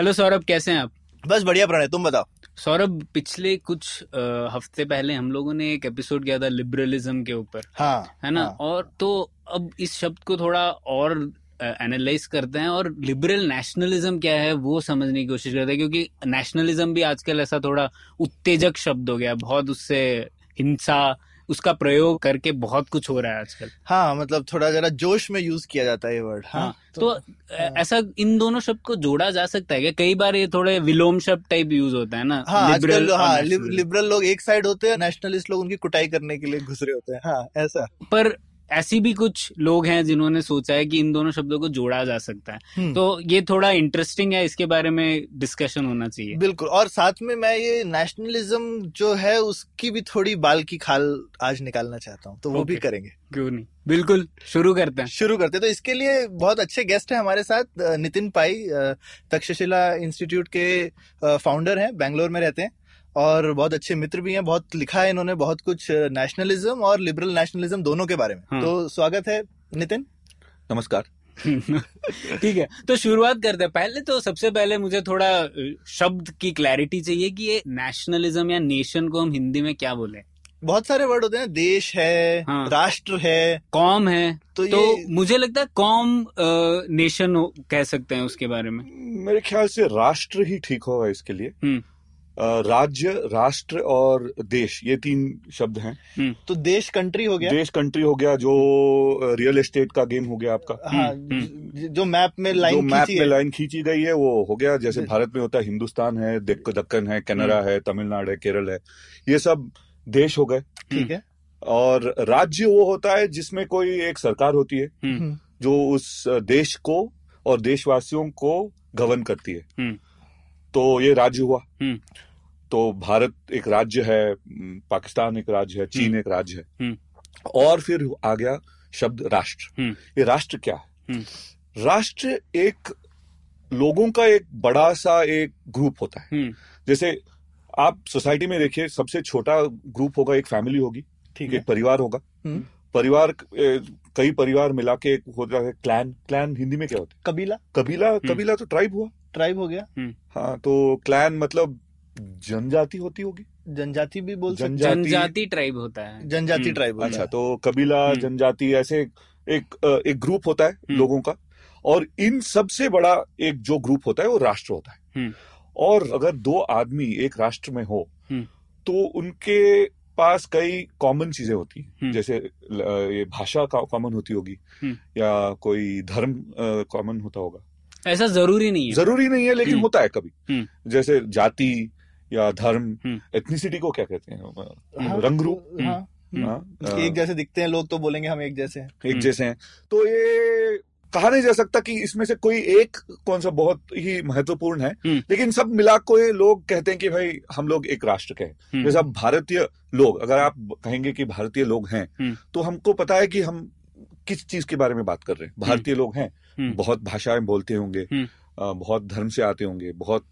Hello Saurabh कैसे हैं आप? बस बढ़िया प्रणय तुम बताओ। सौरभ पिछले कुछ अ, हफ़्ते पहले हम लोगों ने एक एपिसोड किया था लिबरलिज्म के ऊपर। हाँ है ना? हाँ। और तो अब इस शब्द को थोड़ा और एनालाइज करते हैं और लिबरल नेशनलिज्म क्या है वो समझने की कोशिश करते हैं क्योंकि नेशनलिज्म भी आजकल ऐसा थोड़ा उत्तेजक शब्द हो गया बहुत उससे हिंसा उसका प्रयोग करके बहुत कुछ हो रहा है आजकल। हाँ मतलब थोड़ा जरा जोश में यूज़ किया जाता है ये वर्ड हाँ। तो अ, ऐसा इन दोनों शब्द को जोड़ा जा सकता है क्या? कई बार ये थोड़े विलोम शब्द टाइप यूज़ होता है ना हाँ लिबरल हाँ लिब, लिबरल लोग एक साइड होते हैं नेशनलिस्ट लोग उनकी कुटाई करने के लिए घुस रहे होते हैं हाँ ऐसा। पर ऐसी भी कुछ लोग हैं जिन्होंने सोचा है कि इन दोनों शब्दों को जोड़ा जा सकता है। हम्म। तो ये थोड़ा इंटरेस्टिंग है इसके बारे में डिस्कशन होना चाहिए। बिल्कुल और साथ में मैं ये नेशनलिज्म जो है उसकी भी थोड़ी बाल की खाल आज निकालना चाहता हूँ तो वो भी करेंगे। क्यों नहीं? बिल्कुल शुरू करते हैं। शुरू करते हैं। तो इसके लिए बहुत अच्छे गेस्ट हैं हमारे साथ नितिन पाई तक्षशिला इंस्टीट्यूट के फाउंडर हैं बैंगलोर में रहते हैं। और बहुत अच्छे मित्र भी हैं बहुत लिखा है इन्होंने बहुत कुछ नेशनलिज्म और लिबरल नेशनलिज्म दोनों के बारे में। हाँ। तो स्वागत है नितिन। नमस्कार। ठीक है तो शुरुआत करते हैं। पहले तो सबसे पहले मुझे थोड़ा शब्द की क्लैरिटी चाहिए कि ये नेशनलिज्म या नेशन को हम हिंदी में क्या बोले? बहुत सारे वर्ड होते हैं देश है हाँ। राष्ट्र है। कॉम है। तो तो ये मुझे लगता है कॉम नेशन कह सकते हैं उसके बारे में। मेरे ख्याल से राष्ट्र ही ठीक होगा इसके लिए। हम्म। राज्य राष्ट्र और देश ये तीन शब्द हैं। तो देश कंट्री हो गया? देश कंट्री हो गया जो रियल एस्टेट का गेम हो गया आपका। हाँ हम्म, जो मैप में लाइन जो मैप में लाइन खींची गई है वो हो गया। जैसे भारत में होता है हिंदुस्तान है दक्क- दक्कन है कनाडा हम्म। है तमिलनाडु है केरल है ये सब देश हो गए। ठीक है। और राज्य वो होता है जिसमें कोई एक सरकार होती है हम्म, जो उस देश को और देशवासियों को गवर्न करती है। हम्म। तो ये राज्य हुआ। हम्म। तो भारत एक राज्य है पाकिस्तान एक राज्य है चीन हम्म। एक राज्य है। हम्म। और फिर आ गया शब्द राष्ट्र। हम्म। ये राष्ट्र क्या है? हम्म। राष्ट्र एक लोगों का एक बड़ा सा एक ग्रुप होता है। हम्म, जैसे आप सोसाइटी में देखिए सबसे छोटा ग्रुप होगा एक फैमिली होगी ठीक एक परिवार होगा। हम्म। परिवार ए, कई परिवार मिला के एक होता है क्लैन क्लैन हिंदी में क्या होता है? कबीला। कबीला कबीला तो ट्राइब हुआ। ट्राइब हो गया हाँ तो क्लैन मतलब जनजाति होती होगी जनजाति भी बोल सकते जनजाति जनजाति ट्राइब होता है जनजाति हम्म, ट्राइब अच्छा तो कबीला हम्म। जनजाति ऐसे एक एक ग्रुप होता है हम्म। लोगों का और इन सबसे बड़ा एक जो ग्रुप होता है वो राष्ट्र होता है हम्म। और अगर दो आदमी एक राष्ट्र में हो हम्म। तो उनके पास कई कॉमन चीज़ें होती हैं हम्म। जैसे ये भाषा कॉमन होती होगी हम्म। या कोई धर्म कॉमन होता होगा ऐसा ज़रूरी नहीं है ज़रूरी नहीं है लेकिन हम्म। होता है कभी हम्म। जैसे जाति या धर्म हम्म। एथनिसिटी को क्या कहते हैं हाँ, रंग रूप हाँ हम्म। हाँ, एक जैसे दिखते हैं लोग तो बोलेंगे हम एक जैसे हैं एक हम्म। जैसे हैं तो ये कहा नहीं जा सकता कि इसमें से कोई एक कौन सा बहुत ही महत्वपूर्ण है हम्म। लेकिन सब मिला को लोग कहते हैं कि भाई हम लोग एक राष्ट्र के हैं हम्म, जैसे अब भारतीय लोग अगर आप कहेंगे कि भारतीय लोग हैं हम्म। तो हमको पता है कि हम किस चीज़ के बारे में बात कर रहे हैं भारतीय लोग हैं हम्म। बहुत भाषाएँ बोलते होंगे हम्म। बहुत धर्म से आते होंगे बहुत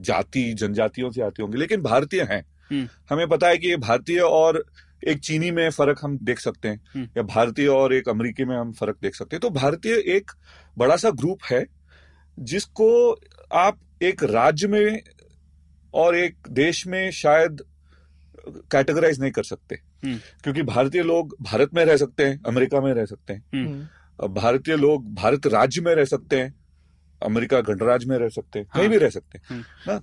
जाति जनजातियों से आते होंगे लेकिन भारतीय हैं हम्म। हमें पता है कि ये भारतीय और एक चीनी में फ़र्क हम देख सकते हैं हम्म। या भारतीय और एक अमेरिकी में हम फ़र्क देख सकते हैं तो भारतीय एक बड़ा सा ग्रुप है जिसको आप एक राज्य में और एक देश में शायद कैटेगराइज नहीं कर सकते हम्म। क्योंकि भारतीय लोग भारत में रह सकते हैं अमेरिका में रह सकते हैं हम्म। भारतीय लोग भारत राज्य में रह सकते हैं अमेरिका गणराज्य में रह सकते हैं हाँ, कहीं हाँ। भी रह सकते हैं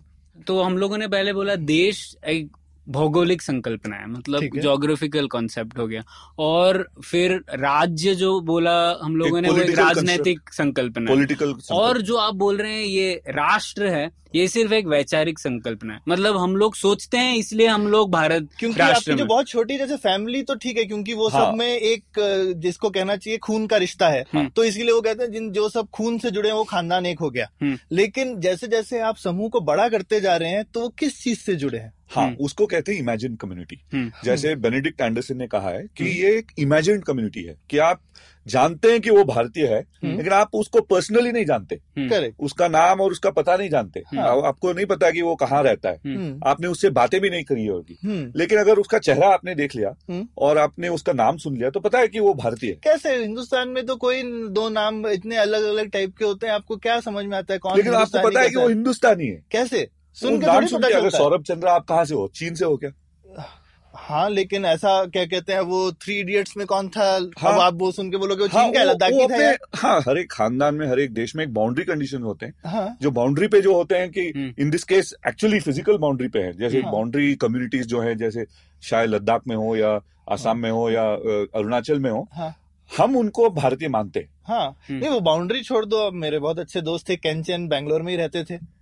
तो हम लोगों ने पहले बोला देश एक भौगोलिक संकल्पना है मतलब जोग्राफिकल कॉन्सेप्ट हो गया। और फिर राज्य जो बोला हम लोगों ने वो एक राजनैतिक संकल्पना है। पॉलिटिकल और जो आप बोल रहे हैं ये राष्ट्र है ये सिर्फ़ एक वैचारिक संकल्पना है मतलब हम लोग सोचते हैं इसलिए हम लोग भारत क्योंकि आपकी जो बहुत छोटी जैसे फैमिली तो ठीक है क्योंकि वो हाँ। सब में एक जिसको कहना चाहिए खून का रिश्ता है हम्म। तो इसलिए वो कहते हैं जिन जो सब खून से जुड़े हैं वो खानदान एक हो गया हम्म। लेकिन जैसे जैसे आप समूह को बड़ा करते जा रहे हैं तो वो किस चीज़ से जुड़े हैं हाँ हम्म। उसको कहते हैं इमेजिन कम्युनिटी हम्म, जैसे बेनेडिक्ट एंडरसन ने कहा है कि। ये एक इमेजिन कम्युनिटी है कि आप जानते हैं कि वो भारतीय है हम्म। लेकिन आप उसको पर्सनली नहीं जानते। हम्म, उसका नाम और उसका पता नहीं जानते। हाँ। आ- आपको नहीं पता कि वो कहाँ रहता है। हम्म, आपने उससे बातें भी नहीं करी होगी। हम्म। लेकिन अगर उसका चेहरा आपने देख लिया हम्म। और आपने उसका नाम सुन लिया तो पता है कि वो भारतीय है। कैसे? हिंदुस्तान में तो कोई दो नाम इतने अलग अलग टाइप के होते हैं। आपको क्या समझ में आता है कौन लेकिन आपको पता है कि वो हिंदुस्तानी है। कैसे? सुन के अगर सौरभ चंद्र आप कहाँ से हो? चीन से हो क्या? हाँ लेकिन ऐसा क्या कहते हैं वो थ्री इडियट्स में कौन था? हाँ। अब आप वो सुन के बोलोगे हाँ, चीन का वो- लद्दाखी वो था यार। हाँ हर एक खानदान में हर एक देश में एक बाउंड्री कंडीशन होते हैं। हाँ। जो बाउंड्री पे जो होते हैं कि। In this case actually physical boundary पे है। जैसे हाँ। बाउंड्री कम्युनिटीज जो है जैसे शायद लद्दाख में हो या आसाम में हो या अरुणाचल में हो हाँ। हम उनको भारतीय मानते हैं। हाँ। हम्म। नहीं वो बाउंड्री छोड़ दो। अब मेरे बहुत अच्छे दोस्त थे कैंचन बैंगलोर में ही रहते थे।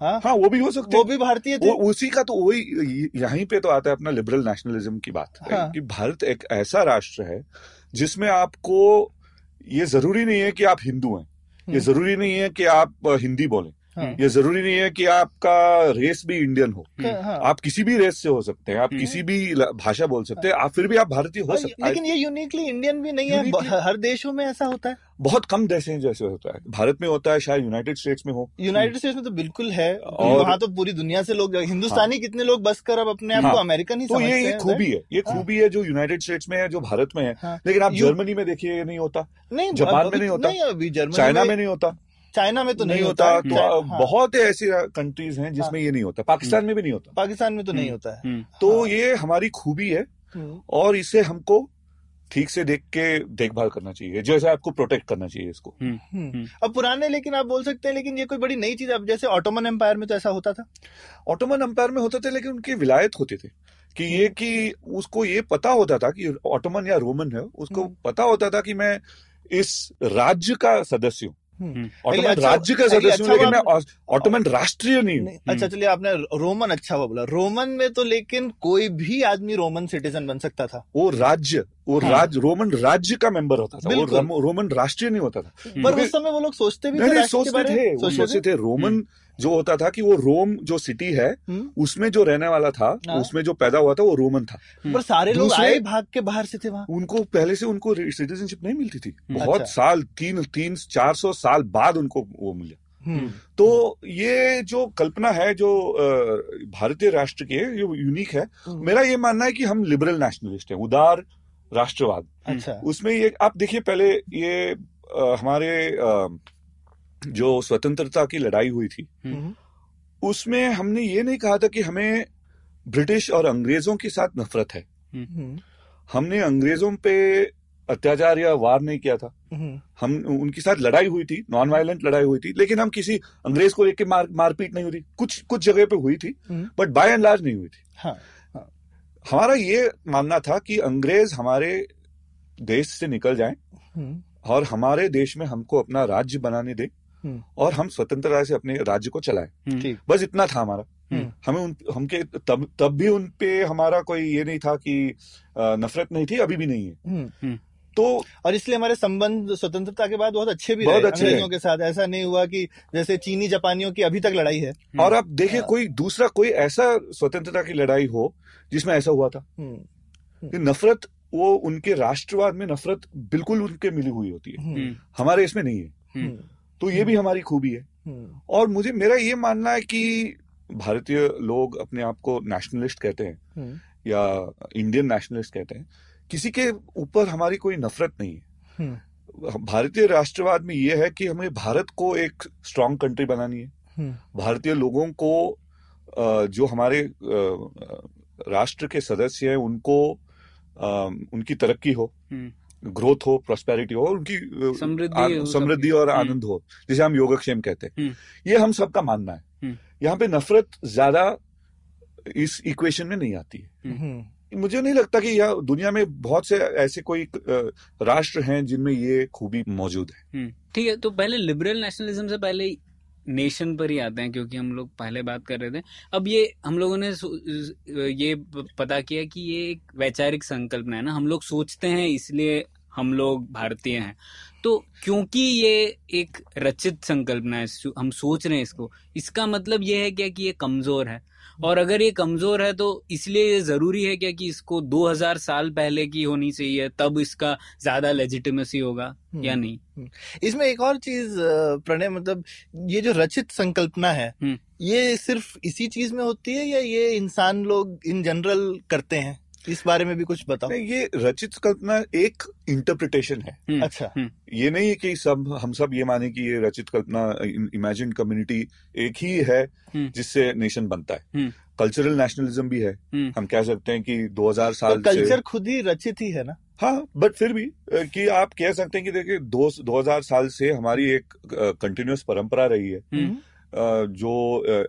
हाँ हाँ वो भी हो सकते वो भी भारतीय थे वो उसी का तो वही यहीं पे तो आता है अपना लिबरल नेशनलिज्म की बात हाँ। कि भारत एक ऐसा राष्ट्र है जिसमें आपको ये ज़रूरी नहीं है कि आप हिंदू हैं ये हम्म। ज़रूरी नहीं है कि आप हिंदी बोलें। ये ज़रूरी नहीं है कि आपका रेस भी इंडियन हो। हाँ। आप किसी भी रेस से हो सकते हैं आप हम्म। किसी भी भाषा बोल सकते हैं आप फिर भी आप भारतीय हो सकते हैं लेकिन ये यूनिकली इंडियन भी नहीं है हर देशों में ऐसा होता है। बहुत कम देश हैं जैसे होता है। भारत में होता है शायद यूनाइटेड स्टेट्स में हो। यूनाइटेड स्टेट्स में तो बिल्कुल है और- वहाँ तो पूरी दुनिया से लोग हिंदुस्तानी हाँ, कितने लोग बस कर अब अपने आप को हाँ। अमेरिकन ही तो ये ये खूबी है ये हाँ। खूबी है जो यूनाइटेड स्टेट्स में है जो भारत में है। हाँ। लेकिन आप जर्मनी में देखिए नहीं होता। नहीं जापान में नहीं होता। जर्मनी चाइना में नहीं होता। चाइना में तो नहीं नहीं होता तो हाँ, बहुत ऐसी कंट्रीज़ हैं जिसमें हाँ। ये नहीं होता पाकिस्तान में भी नहीं होता पाकिस्तान में तो नहीं हम्म। होता है हम्म, तो हाँ। ये हमारी खूबी है हम्म, और इसे हमको ठीक से देख के देखभाल करना चाहिए जैसे आपको प्रोटेक्ट करना चाहिए इसको हम्म। हम्म। अब पुराने लेकिन आप बोल सकते हैं लेकिन ये कोई बड़ी नई चीज़ अब जैसे ऑटोमन एम्पायर में तो ऐसा होता था ऑटोमन एम्पायर में होते थे लेकिन उनकी विलायत होते थे कि ये कि उसको ये पता होता था कि ऑटोमन या रोमन है उसको। पता होता था कि मैं इस राज्य का सदस्य हूँ। ऑटोमन अच्छा- राज्य का सदस्य हूँ अच्छा लेकिन मैं ऑटोमन राष्ट्रीय नहीं हूँ। नहीं, अच्छा चलिए आपने रोमन अच्छा हुआ बोला। रोमन में तो लेकिन कोई भी आदमी रोमन सिटीजन बन सकता था। वो राज्य। वो हाँ। राज्य रोमन राज्य का मेंबर होता था। वो रम- रोमन राष्ट्रीय नहीं होता था। पर उस समय वो लोग सोचते भी नहीं सोचते थे वो सोचते थे? रोमन जो होता था कि वो रोम जो सिटी है हम्म। उसमें जो रहने वाला था हाँ। उसमें जो पैदा हुआ था वो रोमन था। पर सारे लोग आए भाग के बाहर से थे वहाँ। उनको पहले से उनको सिटीजनशिप नहीं मिलती थी। बहुत अच्छा। साल तीन तीन चार सौ साल बाद उनको वो मिला। हम्म, तो ये जो कल्पना है जो भारतीय राष्ट्र की है ये यूनिक है। हम्म। मेरा ये मानना है कि हम लिबरल नेशनलिस्ट हैं। उदार राष्ट्रवाद। अच्छा। उसमें ये आप देखिए पहले ये अ, हमारे अ, जो स्वतंत्रता की लड़ाई हुई थी हम्म, उसमें हमने ये नहीं कहा था कि हमें ब्रिटिश और अंग्रेज़ों के साथ नफरत है। हम्म, हमने अंग्रेज़ों पे अत्याचार या वार नहीं किया था। हम्म, हम उनके साथ लड़ाई हुई थी नॉन वायलेंट लड़ाई हुई थी लेकिन हम किसी अंग्रेज़ को लेके मार मारपीट नहीं हुई थी। कुछ कुछ जगह पे हुई थी hmm. But by and large नहीं हुई थी। हाँ। हमारा ये मानना था कि अंग्रेज़ हमारे देश से निकल जाएँ हम्म, और हमारे देश में हमको अपना राज्य बनाने दे हम्म। और हम स्वतंत्रता से अपने राज्य को चलाएँ। हम्म, बस इतना था हमारा। हमें उन हमके तब तब भी उन पे हमारा कोई ये नहीं था कि नफरत नहीं थी अभी भी नहीं है। तो और इसलिए हमारे संबंध स्वतंत्रता के बाद बहुत अच्छे भी बहुत रहे अच्छे अंग्रेज़ों के साथ। ऐसा नहीं हुआ कि जैसे चीनी जापानियों की अभी तक लड़ाई है। और अब देखिए हाँ। कोई दूसरा कोई ऐसा स्वतंत्रता की लड़ाई हो जिसमें ऐसा हुआ था। हम्म, कि नफरत वो उनके राष्ट्रवाद में नफरत बिल्कुल उनके मिली हुई होती है। हम्म, हम्म, हमारे इसमें नहीं है। हम्म, तो ये भी हमारी खूबी है। हम्म, और मुझे मेरा ये मानना है कि भारतीय लोग अपने आप को नेशनलिस्ट कहते हैं। हम्म, या इंडियन नेशनलिस्ट कहते हैं। किसी के ऊपर हमारी कोई नफरत नहीं है। हम्म, भारतीय राष्ट्रवाद में यह है कि हमें भारत को एक स्ट्रांग कंट्री बनानी है। हम्म, भारतीय लोगों को जो हमारे राष्ट्र के सदस्य हैं उनको उनकी तरक्की हो हम्म, ग्रोथ हो प्रोस्पेरिटी हो और उनकी समृद्धि हो और हम्म। आनंद हो जिसे हम योगक्षेम कहते हैं। हम्म। ये हम सबका मानना है। हम्म। यहाँ पे नफरत ज़्यादा इस इक्वेशन में नहीं आती है। हम्म, मुझे नहीं लगता कि यह दुनिया में बहुत से ऐसे कोई राष्ट्र हैं जिनमें ये खूबी मौजूद है। हम्म। ठीक है तो पहले लिबरल नेशनलिज्म से पहले नेशन पर ही आते हैं क्योंकि हम लोग पहले बात कर रहे थे। अब ये, हम लोगों ने ये पता किया कि ये एक वैचारिक संकल्पना है ना। हम लोग सोचते हैं इसलिए हम लोग भारतीय हैं। तो क्योंकि ये एक रचित संकल्पना है हम सोच रहे हैं इसको इसका मतलब ये है क्या कि ये कमज़ोर है और अगर ये कमज़ोर है तो इसलिए ये ज़रूरी है क्या कि इसको 2000 साल पहले की होनी चाहिए तब इसका ज़्यादा लेजिटिमेसी होगा या हम्म। नहीं इसमें एक और चीज़ प्रणय मतलब ये जो रचित संकल्पना है हम्म। ये सिर्फ़ इसी चीज़ में होती है या ये इंसान लोग इन जनरल करते हैं इस बारे में भी कुछ बताओ। नहीं ये रचित कल्पना एक इंटरप्रिटेशन है। हम्म, अच्छा ये नहीं है कि सब हम सब ये माने कि ये रचित कल्पना इमेजिन कम्युनिटी एक ही है हम्म। जिससे नेशन बनता है। हम्म। कल्चरल नेशनलिज्म भी है। हम्म। हम कह सकते हैं कि 2000 साल तो साल कल्चर से खुद ही रचित ही है ना? हाँ बट फिर भी कि आप कह सकते हैं कि देखिए दो 2000 साल से हमारी एक कंटिन्यूस परंपरा रही है। हम्म, जो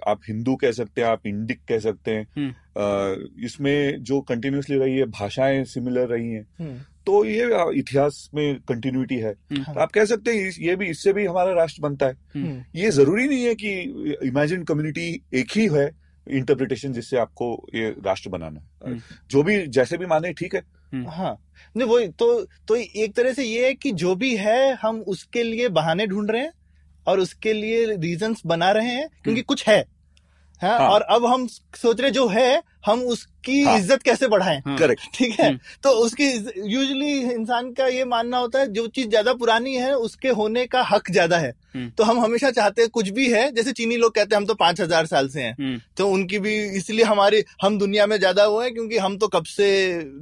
आप हिंदू कह सकते हैं आप इंडिक कह सकते हैं हम्म। इसमें जो कंटिन्यूसली रही है भाषाएँ सिमिलर रही हैं हम्म, तो ये इतिहास में कंटिन्यूटी है। तो आप कह सकते हैं ये भी इससे भी हमारा राष्ट्र बनता है। ये ज़रूरी नहीं है कि इमेजिन कम्युनिटी एक ही है इंटरप्रिटेशन जिससे आपको ये राष्ट्र बनाना है। जो भी जैसे भी माने ठीक है। हाँ। नहीं वही तो तो एक तरह से ये है कि जो भी है हम उसके लिए बहाने ढूंढ रहे हैं। और उसके लिए रीजंस बना रहे हैं क्योंकि कुछ है हाँ, हाँ। और अब हम सोच रहे जो है हम उसकी हाँ। इज़्ज़त कैसे बढ़ाएँ हाँ। करेक्ट ठीक है हम्म। तो उसकी यूजुअली इंसान का ये मानना होता है जो चीज़ ज़्यादा पुरानी है उसके होने का हक ज़्यादा है हम्म। तो हम हमेशा चाहते हैं कुछ भी है जैसे चीनी लोग कहते हैं हम तो पाँच हज़ार साल से हैं हम्म, तो उनकी भी इसलिए हमारी हम दुनिया में ज़्यादा हुए है क्योंकि हम तो कब से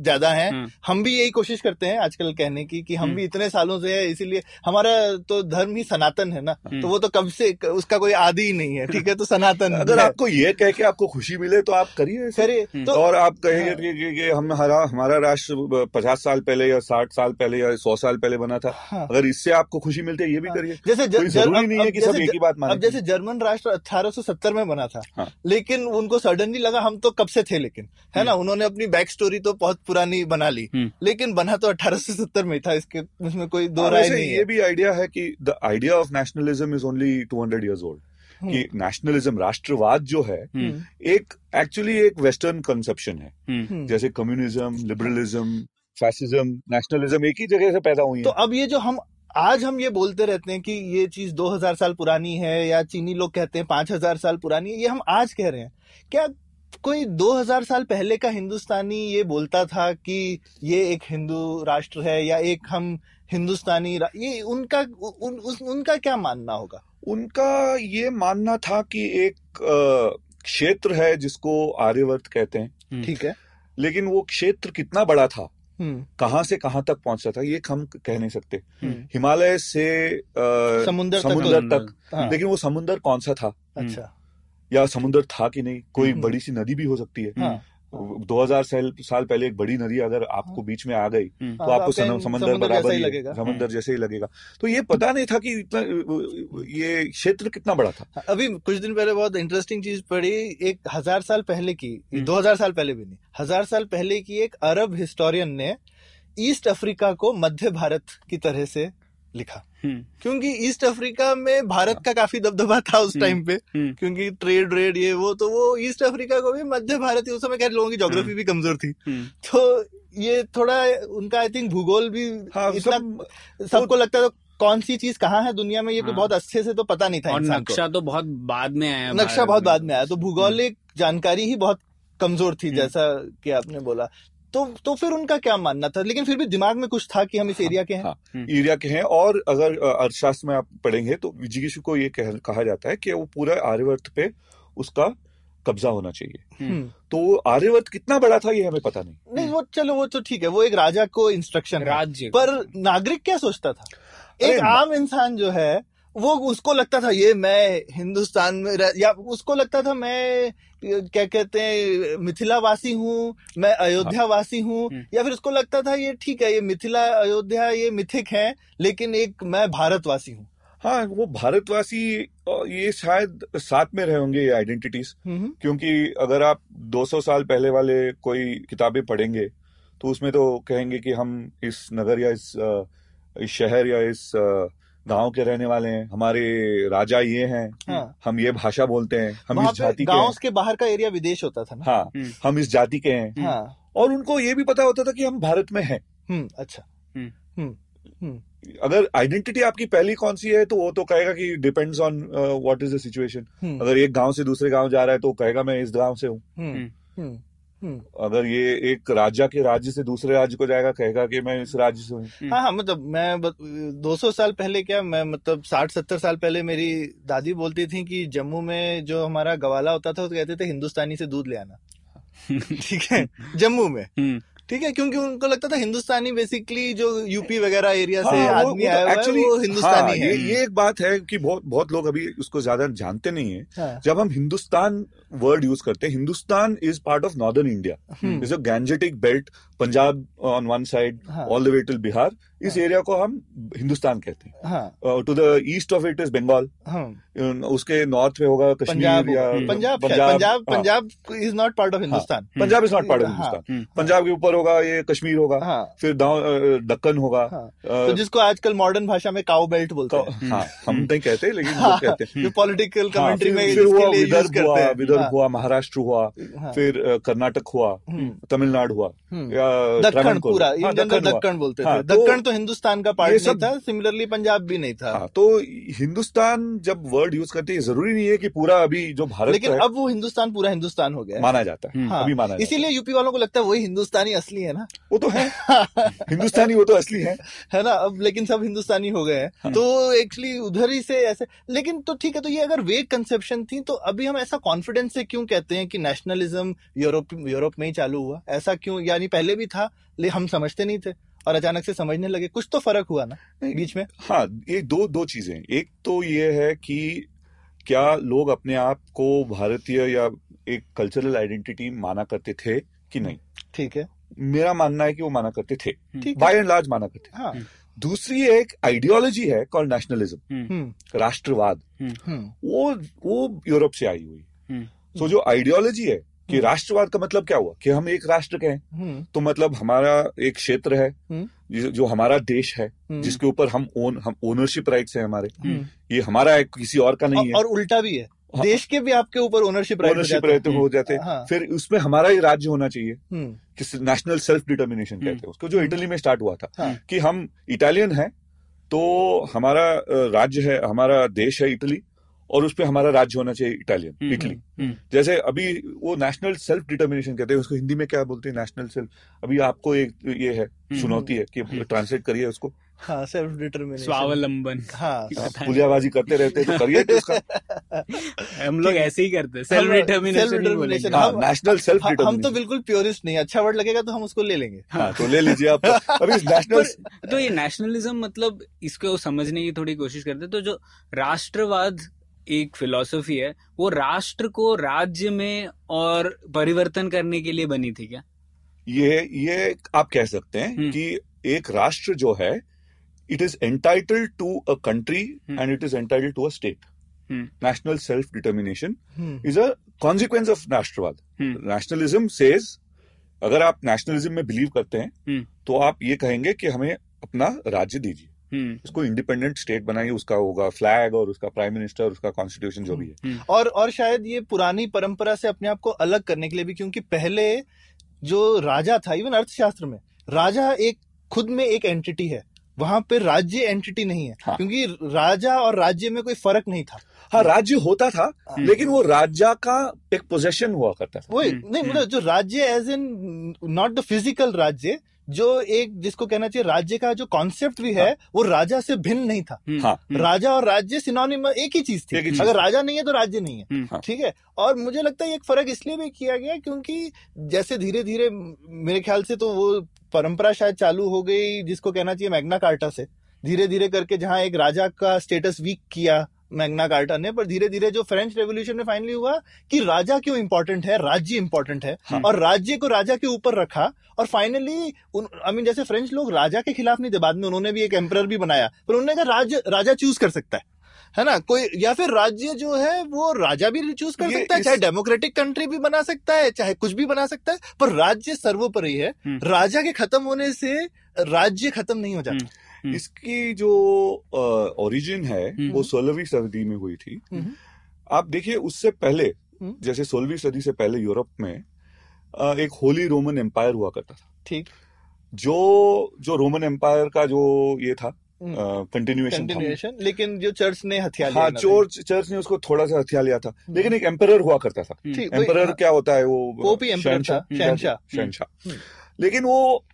ज़्यादा हैं हम भी यही कोशिश करते हैं आजकल कहने की कि हम। भी इतने सालों से है इसीलिए हमारा तो धर्म ही सनातन है ना। तो वो तो कब से उसका कोई आदि ही नहीं है ठीक है तो सनातन अगर आपको ये कह के आपको खुशी मिले तो आप करिए करिए हम्म। तो और आप कहेंगे हाँ। कि, कि, कि हम हमारा हमारा राष्ट्र पचास साल पहले या साठ साल पहले या सौ साल पहले बना था हाँ। अगर इससे आपको खुशी मिलती है ये भी हाँ। करिए जैसे ज- कोई जर- ज़रूरी नहीं है अब कि सब जैसे एक ही बात माने अब जैसे जर्मन राष्ट्र 1870 में बना था हाँ। लेकिन उनको सडनली लगा हम तो कब से थे लेकिन है ना उन्होंने अपनी बैक स्टोरी तो बहुत पुरानी बना ली हम्म। लेकिन बना तो 1870 में था इसके उसमें कोई दो हाँ, राय नहीं ये भी आइडिया है कि the idea of nationalism is only 200 years old कि नेशनलिज्म राष्ट्रवाद जो है हम्म, एक एक्चुअली एक वेस्टर्न कंसेप्शन है। हम्म, हम्म। जैसे कम्युनिज्म लिबरलिज्म फैसिज्म नेशनलिज्म एक ही जगह से पैदा हुई है। तो अब ये जो हम आज हम ये बोलते रहते हैं कि ये चीज़ 2000 साल पुरानी है या चीनी लोग कहते हैं 5000 साल पुरानी है ये हम आज कह रहे हैं। क्या कोई 2000 साल पहले का हिंदुस्तानी ये बोलता था कि ये एक हिंदू राष्ट्र है या एक हम हिंदुस्तानी ये उनका उन, उस, उनका क्या मानना होगा? उनका ये मानना था कि एक क्षेत्र है जिसको आर्यवर्त कहते हैं। ठीक है। लेकिन वो क्षेत्र कितना बड़ा था? हम्म। कहाँ से कहाँ तक पहुँचा था ये हम कह नहीं सकते। हम्म। हिमालय से अ, समुंदर तक समुंदर तो- तक। हाँ, लेकिन वो समुंदर कौन सा था? अच्छा। या समुंदर था कि नहीं? कोई हम्म। बड़ी सी नदी भी हो सकती है। हाँ। 2000 साल साल पहले एक बड़ी नदी अगर आपको बीच में आ गई हम्म, तो हाँ, आपको सम- समंदर बराबर ही। ही समंदर जैसे ही लगेगा। तो ये पता नहीं था कि इतना ये क्षेत्र कितना बड़ा था। अभी कुछ दिन पहले बहुत इंटरेस्टिंग चीज़ पड़ी एक हज़ार साल पहले की हम्म। दो हज़ार साल पहले भी नहीं हज़ार साल पहले की एक अरब हिस्टोरियन ने ईस्ट अफ्रीका को मध्य भारत की तरह से लिखा। हम्म, क्योंकि ईस्ट अफ्रीका में भारत का काफ़ी दबदबा था उस हम्म। टाइम पे हम्म, क्योंकि ट्रेड रेड ये वो तो वो ईस्ट अफ्रीका को भी मध्य भारत उस समय खैर लोगों की ज्योग्राफी भी कमज़ोर थी। हम्म, तो ये थोड़ा उनका आई थिंक भूगोल भी हाँ इतना सब सबको लगता था कौन सी चीज़ कहाँ है दुनिया में ये हाँ। बहुत अच्छे से तो पता नहीं था और नक्शा तो बहुत बाद में आया नक्शा बहुत बाद में आया तो भूगोलिक जानकारी ही बहुत कमज़ोर थी हम्म। जैसा कि आपने बोला। तो तो फिर उनका क्या मानना था? लेकिन फिर भी दिमाग में कुछ था कि हम इस एरिया के हैं? हाँ। हम्म। एरिया के हैं और अगर अर्थशास्त्र में आप पढ़ेंगे तो जिगिशु को ये कह, कहा जाता है कि वो पूरा आर्यवर्त पे उसका कब्जा होना चाहिए। हम्म, तो आर्यवर्त कितना बड़ा था ये हमें पता नहीं। नहीं वो चलो वो तो ठीक है वो एक राजा को इंस्ट्रक्शन राज्य। पर नागरिक क्या सोचता था? एक आम इंसान जो है वो उसको लगता था ये मैं हिंदुस्तान में रह, या उसको लगता था मैं क्या कहते हैं मिथिला वासी हूँ मैं अयोध्या वासी हूँ। हम्म। या फिर उसको लगता था ये ठीक है ये मिथिला अयोध्या ये मिथिक है लेकिन एक मैं भारतवासी हूँ। हाँ वो भारतवासी ये शायद साथ में रहे होंगे ये आइडेंटिटीज हम्म, क्योंकि अगर आप 200 साल पहले वाले कोई किताबें पढ़ेंगे तो उसमें तो कहेंगे कि हम इस नगर या इस इस शहर या इस अ, गाँव के रहने वाले हैं हमारे राजा ये हैं हाँ। हम ये भाषा बोलते हैं हम इस जाति के गाँव के बाहर का एरिया विदेश होता था ना। हाँ हम्म। हम इस जाति के हैं। हाँ। और उनको ये भी पता होता था कि हम भारत में हैं। हम्म अच्छा। हम्म। अगर आइडेंटिटी आपकी पहली कौन सी है तो वो तो कहेगा कि depends on what is the situation अगर एक गाँव से दूसरे गाँव जा रहा है तो कहेगा मैं इस गाँव से हूँ। हम्म हम्म। हम्म। अगर ये एक राज्य के राज्य से दूसरे राज्य को जाएगा कहेगा कि मैं इस राज्य से हूँ। हाँ हाँ मतलब मैं दो सौ साल पहले क्या मैं मतलब साठ सत्तर साल पहले मेरी दादी बोलती थी कि जम्मू में जो हमारा गवाला होता था तो कहते थे हिंदुस्तानी से दूध ले आना। ठीक है? जम्मू में। हम्म, ठीक है क्योंकि उनको लगता था हिंदुस्तानी बेसिकली जो यूपी वगैरह एरिया से हाँ, से आदमी तो आया हुआ है वो हिंदुस्तानी हाँ, है। ये ये एक बात है कि बहुत बहुत लोग अभी उसको ज़्यादा जानते नहीं है। हाँ, जब हम हिंदुस्तान वर्ड यूज़ करते हैं Hindustan is part of northern India is a gangetic belt Punjab on one side. All the way till Bihar इस हाँ। एरिया को हम हिंदुस्तान कहते हैं। हाँ। To the east of it is Bengal हाँ। उसके नॉर्थ में होगा कश्मीर या हम्म, पंजाब पंजाब हाँ, Punjab is not part of Hindustan. Punjab is not part of हाँ, हिंदुस्तान। हम्म, पंजाब के ऊपर होगा ये कश्मीर होगा हाँ। फिर दक्कन होगा। हाँ। तो जिसको आजकल मॉडर्न भाषा में काउ बेल्ट बोलते हैं। हाँ हम नहीं कहते लेकिन हाँ, कहते हैं। पॉलिटिकल हाँ, कमेंट्री में विदर्भ हुआ विदर्भ हाँ, हुआ महाराष्ट्र हुआ हाँ, फिर कर्नाटक हुआ हम्म, तमिलनाडु हुआ हम्म। या दक्कन। पूरा हाँ, दक्कन बोलते हाँ, थे। तो- दक्कन तो हिंदुस्तान का पार्ट नहीं सब- था सिमिलरली पंजाब भी नहीं था। हाँ तो हिंदुस्तान जब वर्ड यूज़ करते हैं ज़रूरी नहीं है कि पूरा अभी जो भारत लेकिन है अब वो हिंदुस्तान पूरा हिंदुस्तान हो गया माना जाता है हाँ, अभी माना इसीलिए यूपी वालों को लगता है वही हिंदुस्तानी असली है ना? वो तो है। हिंदुस्तानी वो तो असली है। है ना? अब लेकिन सब हिंदुस्तानी हो गए हैं। तो एक्चुअली उधर ही से ऐसे लेकिन तो ठीक है तो ये अगर वेग कंसेप्शन थी तो अभी हम ऐसा कॉन्फिडेंस से क्यों कहते हैं कि नेशनलिज्म यूरोप यूरोप में ही चालू हुआ? ऐसा क्यों यानी पहले भी था ले हम समझते नहीं थे। और अचानक से समझने लगे कुछ तो फ़र्क हुआ ना बीच में? हाँ ये दो दो चीज़ें एक तो ये है कि क्या लोग अपने आप को भारतीय या एक कल्चरल आइडेंटिटी माना करते थे कि नहीं? ठीक है। मेरा मानना है कि वो माना करते थे। बाय एंड लार्ज माना करते हाँ। दूसरी एक आइडियोलॉजी है कॉल नेशनलिज्म हम्म। राष्ट्रवाद। हम्म। वो वो यूरोप से आई हुई। हम्म। तो जो आइडियोलॉजी है कि हम्म। राष्ट्रवाद का मतलब क्या हुआ कि हम एक राष्ट्र के हैं हम्म तो मतलब हमारा एक क्षेत्र है हम्म। जो हमारा देश है। जिसके ऊपर हम ओन हम ओनरशिप राइट्स है हमारे। ये हमारा है किसी और का नहीं और, है और उल्टा भी है हाँ। देश के भी आपके ऊपर ओनरशिप ओनरशिप रहते हो जाते हैं। फिर उसमें हमारा ही राज्य होना चाहिए कि नेशनल सेल्फ डिटर्मिनेशन कहते हैं उसको जो इटली में स्टार्ट हुआ था हाँ। कि हम इटालियन हैं तो हमारा राज्य है हमारा देश है इटली और उस पर हमारा राज्य होना चाहिए इटालियन हम्म, इटली हम्म, जैसे अभी वो नेशनल सेल्फ डिटर्मिनेशन कहते हैं उसको हिंदी में क्या बोलते हैं नेशनल सेल्फ अभी आपको एक ये है चुनौती है कि ट्रांसलेट करिए उसको। हाँ सेल्फ डिटर्मिनेशन स्वावलंबन। हाँ। पुलियाबाजी करते रहते हैं तो करिए तो हम लोग ऐसे ही करते हैं सेल्फ हम- डिटर्मिनेशन हम- नेशनल सेल्फ हम हम तो बिल्कुल प्योरिस्ट नहीं अच्छा वर्ड लगेगा तो हम उसको ले लेंगे। हाँ तो ले लीजिए आप अभी नेशनल तो ये नेशनलिज्म मतलब इसको समझने की थोड़ी कोशिश करते तो जो राष्ट्रवाद एक फिलॉसफी है वो राष्ट्र को राज्य में और परिवर्तन करने के लिए बनी थी क्या ये ये आप कह सकते हैं हम्म। कि एक राष्ट्र जो है it is entitled to a country hmm. And it is entitled to a state hmm. National self determination hmm, is a consequence of राष्ट्रवाद हम्म। नेशनलिज्म सेज अगर आप नेशनलिज्म में बिलीव करते हैं हम्म। तो आप ये कहेंगे कि हमें अपना राज्य दीजिए हम्म, उसको इंडिपेंडेंट स्टेट बनाइए उसका होगा फ्लैग और उसका प्राइम मिनिस्टर उसका कॉन्स्टिट्यूशन जो भी है। हम्म, और और शायद ये पुरानी परंपरा से अपने आप को अलग करने के लिए भी क्योंकि पहले जो राजा था इवन अर्थशास्त्र में राजा एक खुद में एक एंटिटी है। वहाँ पे राज्य एंटिटी नहीं है। हाँ। क्योंकि राजा और राज्य में कोई फ़र्क नहीं था। हाँ राज्य होता था हम्म। लेकिन वो राजा का एक पोजेशन हुआ करता था। वही हम्म, नहीं हम्म। मतलब जो राज्य as in not the physical राज्य जो एक जिसको कहना चाहिए राज्य का जो कॉन्सेप्ट भी है वो राजा से भिन्न नहीं था। हम्म, हाँ। हम्म, राजा और राज्य सिनोनिम एक ही चीज़ थी। चीज़। अगर राजा नहीं है तो राज्य नहीं है। हम्म, हाँ। ठीक है? और मुझे लगता है एक फ़र्क इसलिए भी किया गया क्योंकि जैसे धीरे धीरे मेरे ख्याल से तो वो परंपरा शायद चालू हो गई जिसको कहना चाहिए मैग्ना कार्टा से। धीरे धीरे करके जहाँ एक राजा का स्टेटस वीक किया मैग्ना कार्टा ने पर धीरे धीरे जो फ्रेंच रेवोल्यूशन में फाइनली हुआ कि राजा क्यों इंपॉर्टेंट है राज्य इंपॉर्टेंट है हाँ। और राज्य को राजा के ऊपर रखा और फाइनली आई मीन जैसे फ्रेंच लोग राजा के खिलाफ नहीं थे बाद में उन्होंने भी एक एम्पर भी बनाया पर उन्होंने कहा राज राजा चूज़ कर सकता है है ना कोई या फिर राज्य जो है वो राजा भी चूज़ कर सकता है चाहे डेमोक्रेटिक कंट्री भी बना सकता है चाहे कुछ भी बना सकता है पर राज्य सर्वोपरि है हम्म। राजा के खत्म होने से राज्य खत्म नहीं हो जाता हम्म। इसकी जो ओरिजिन है हम्म। वो सोलहवीं सदी में हुई थी। हम्म। आप देखिए उससे पहले हम्म। जैसे सोलहवीं सदी से पहले यूरोप में एक होली रोमन एम्पायर हुआ करता था। ठीक। जो जो रोमन एम्पायर का जो ये था हम्म। कंटिन्यूएशन लेकिन जो चर्च ने हथियार लिया हाँ चर्च चर्च ने उसको थोड़ा सा हथियार लिया था। लेकिन एक एम्परर हुआ करता था। हम्म। एम्परर हाँ, क्या होता है वो ही emperor था, हम्म। लेकिन वो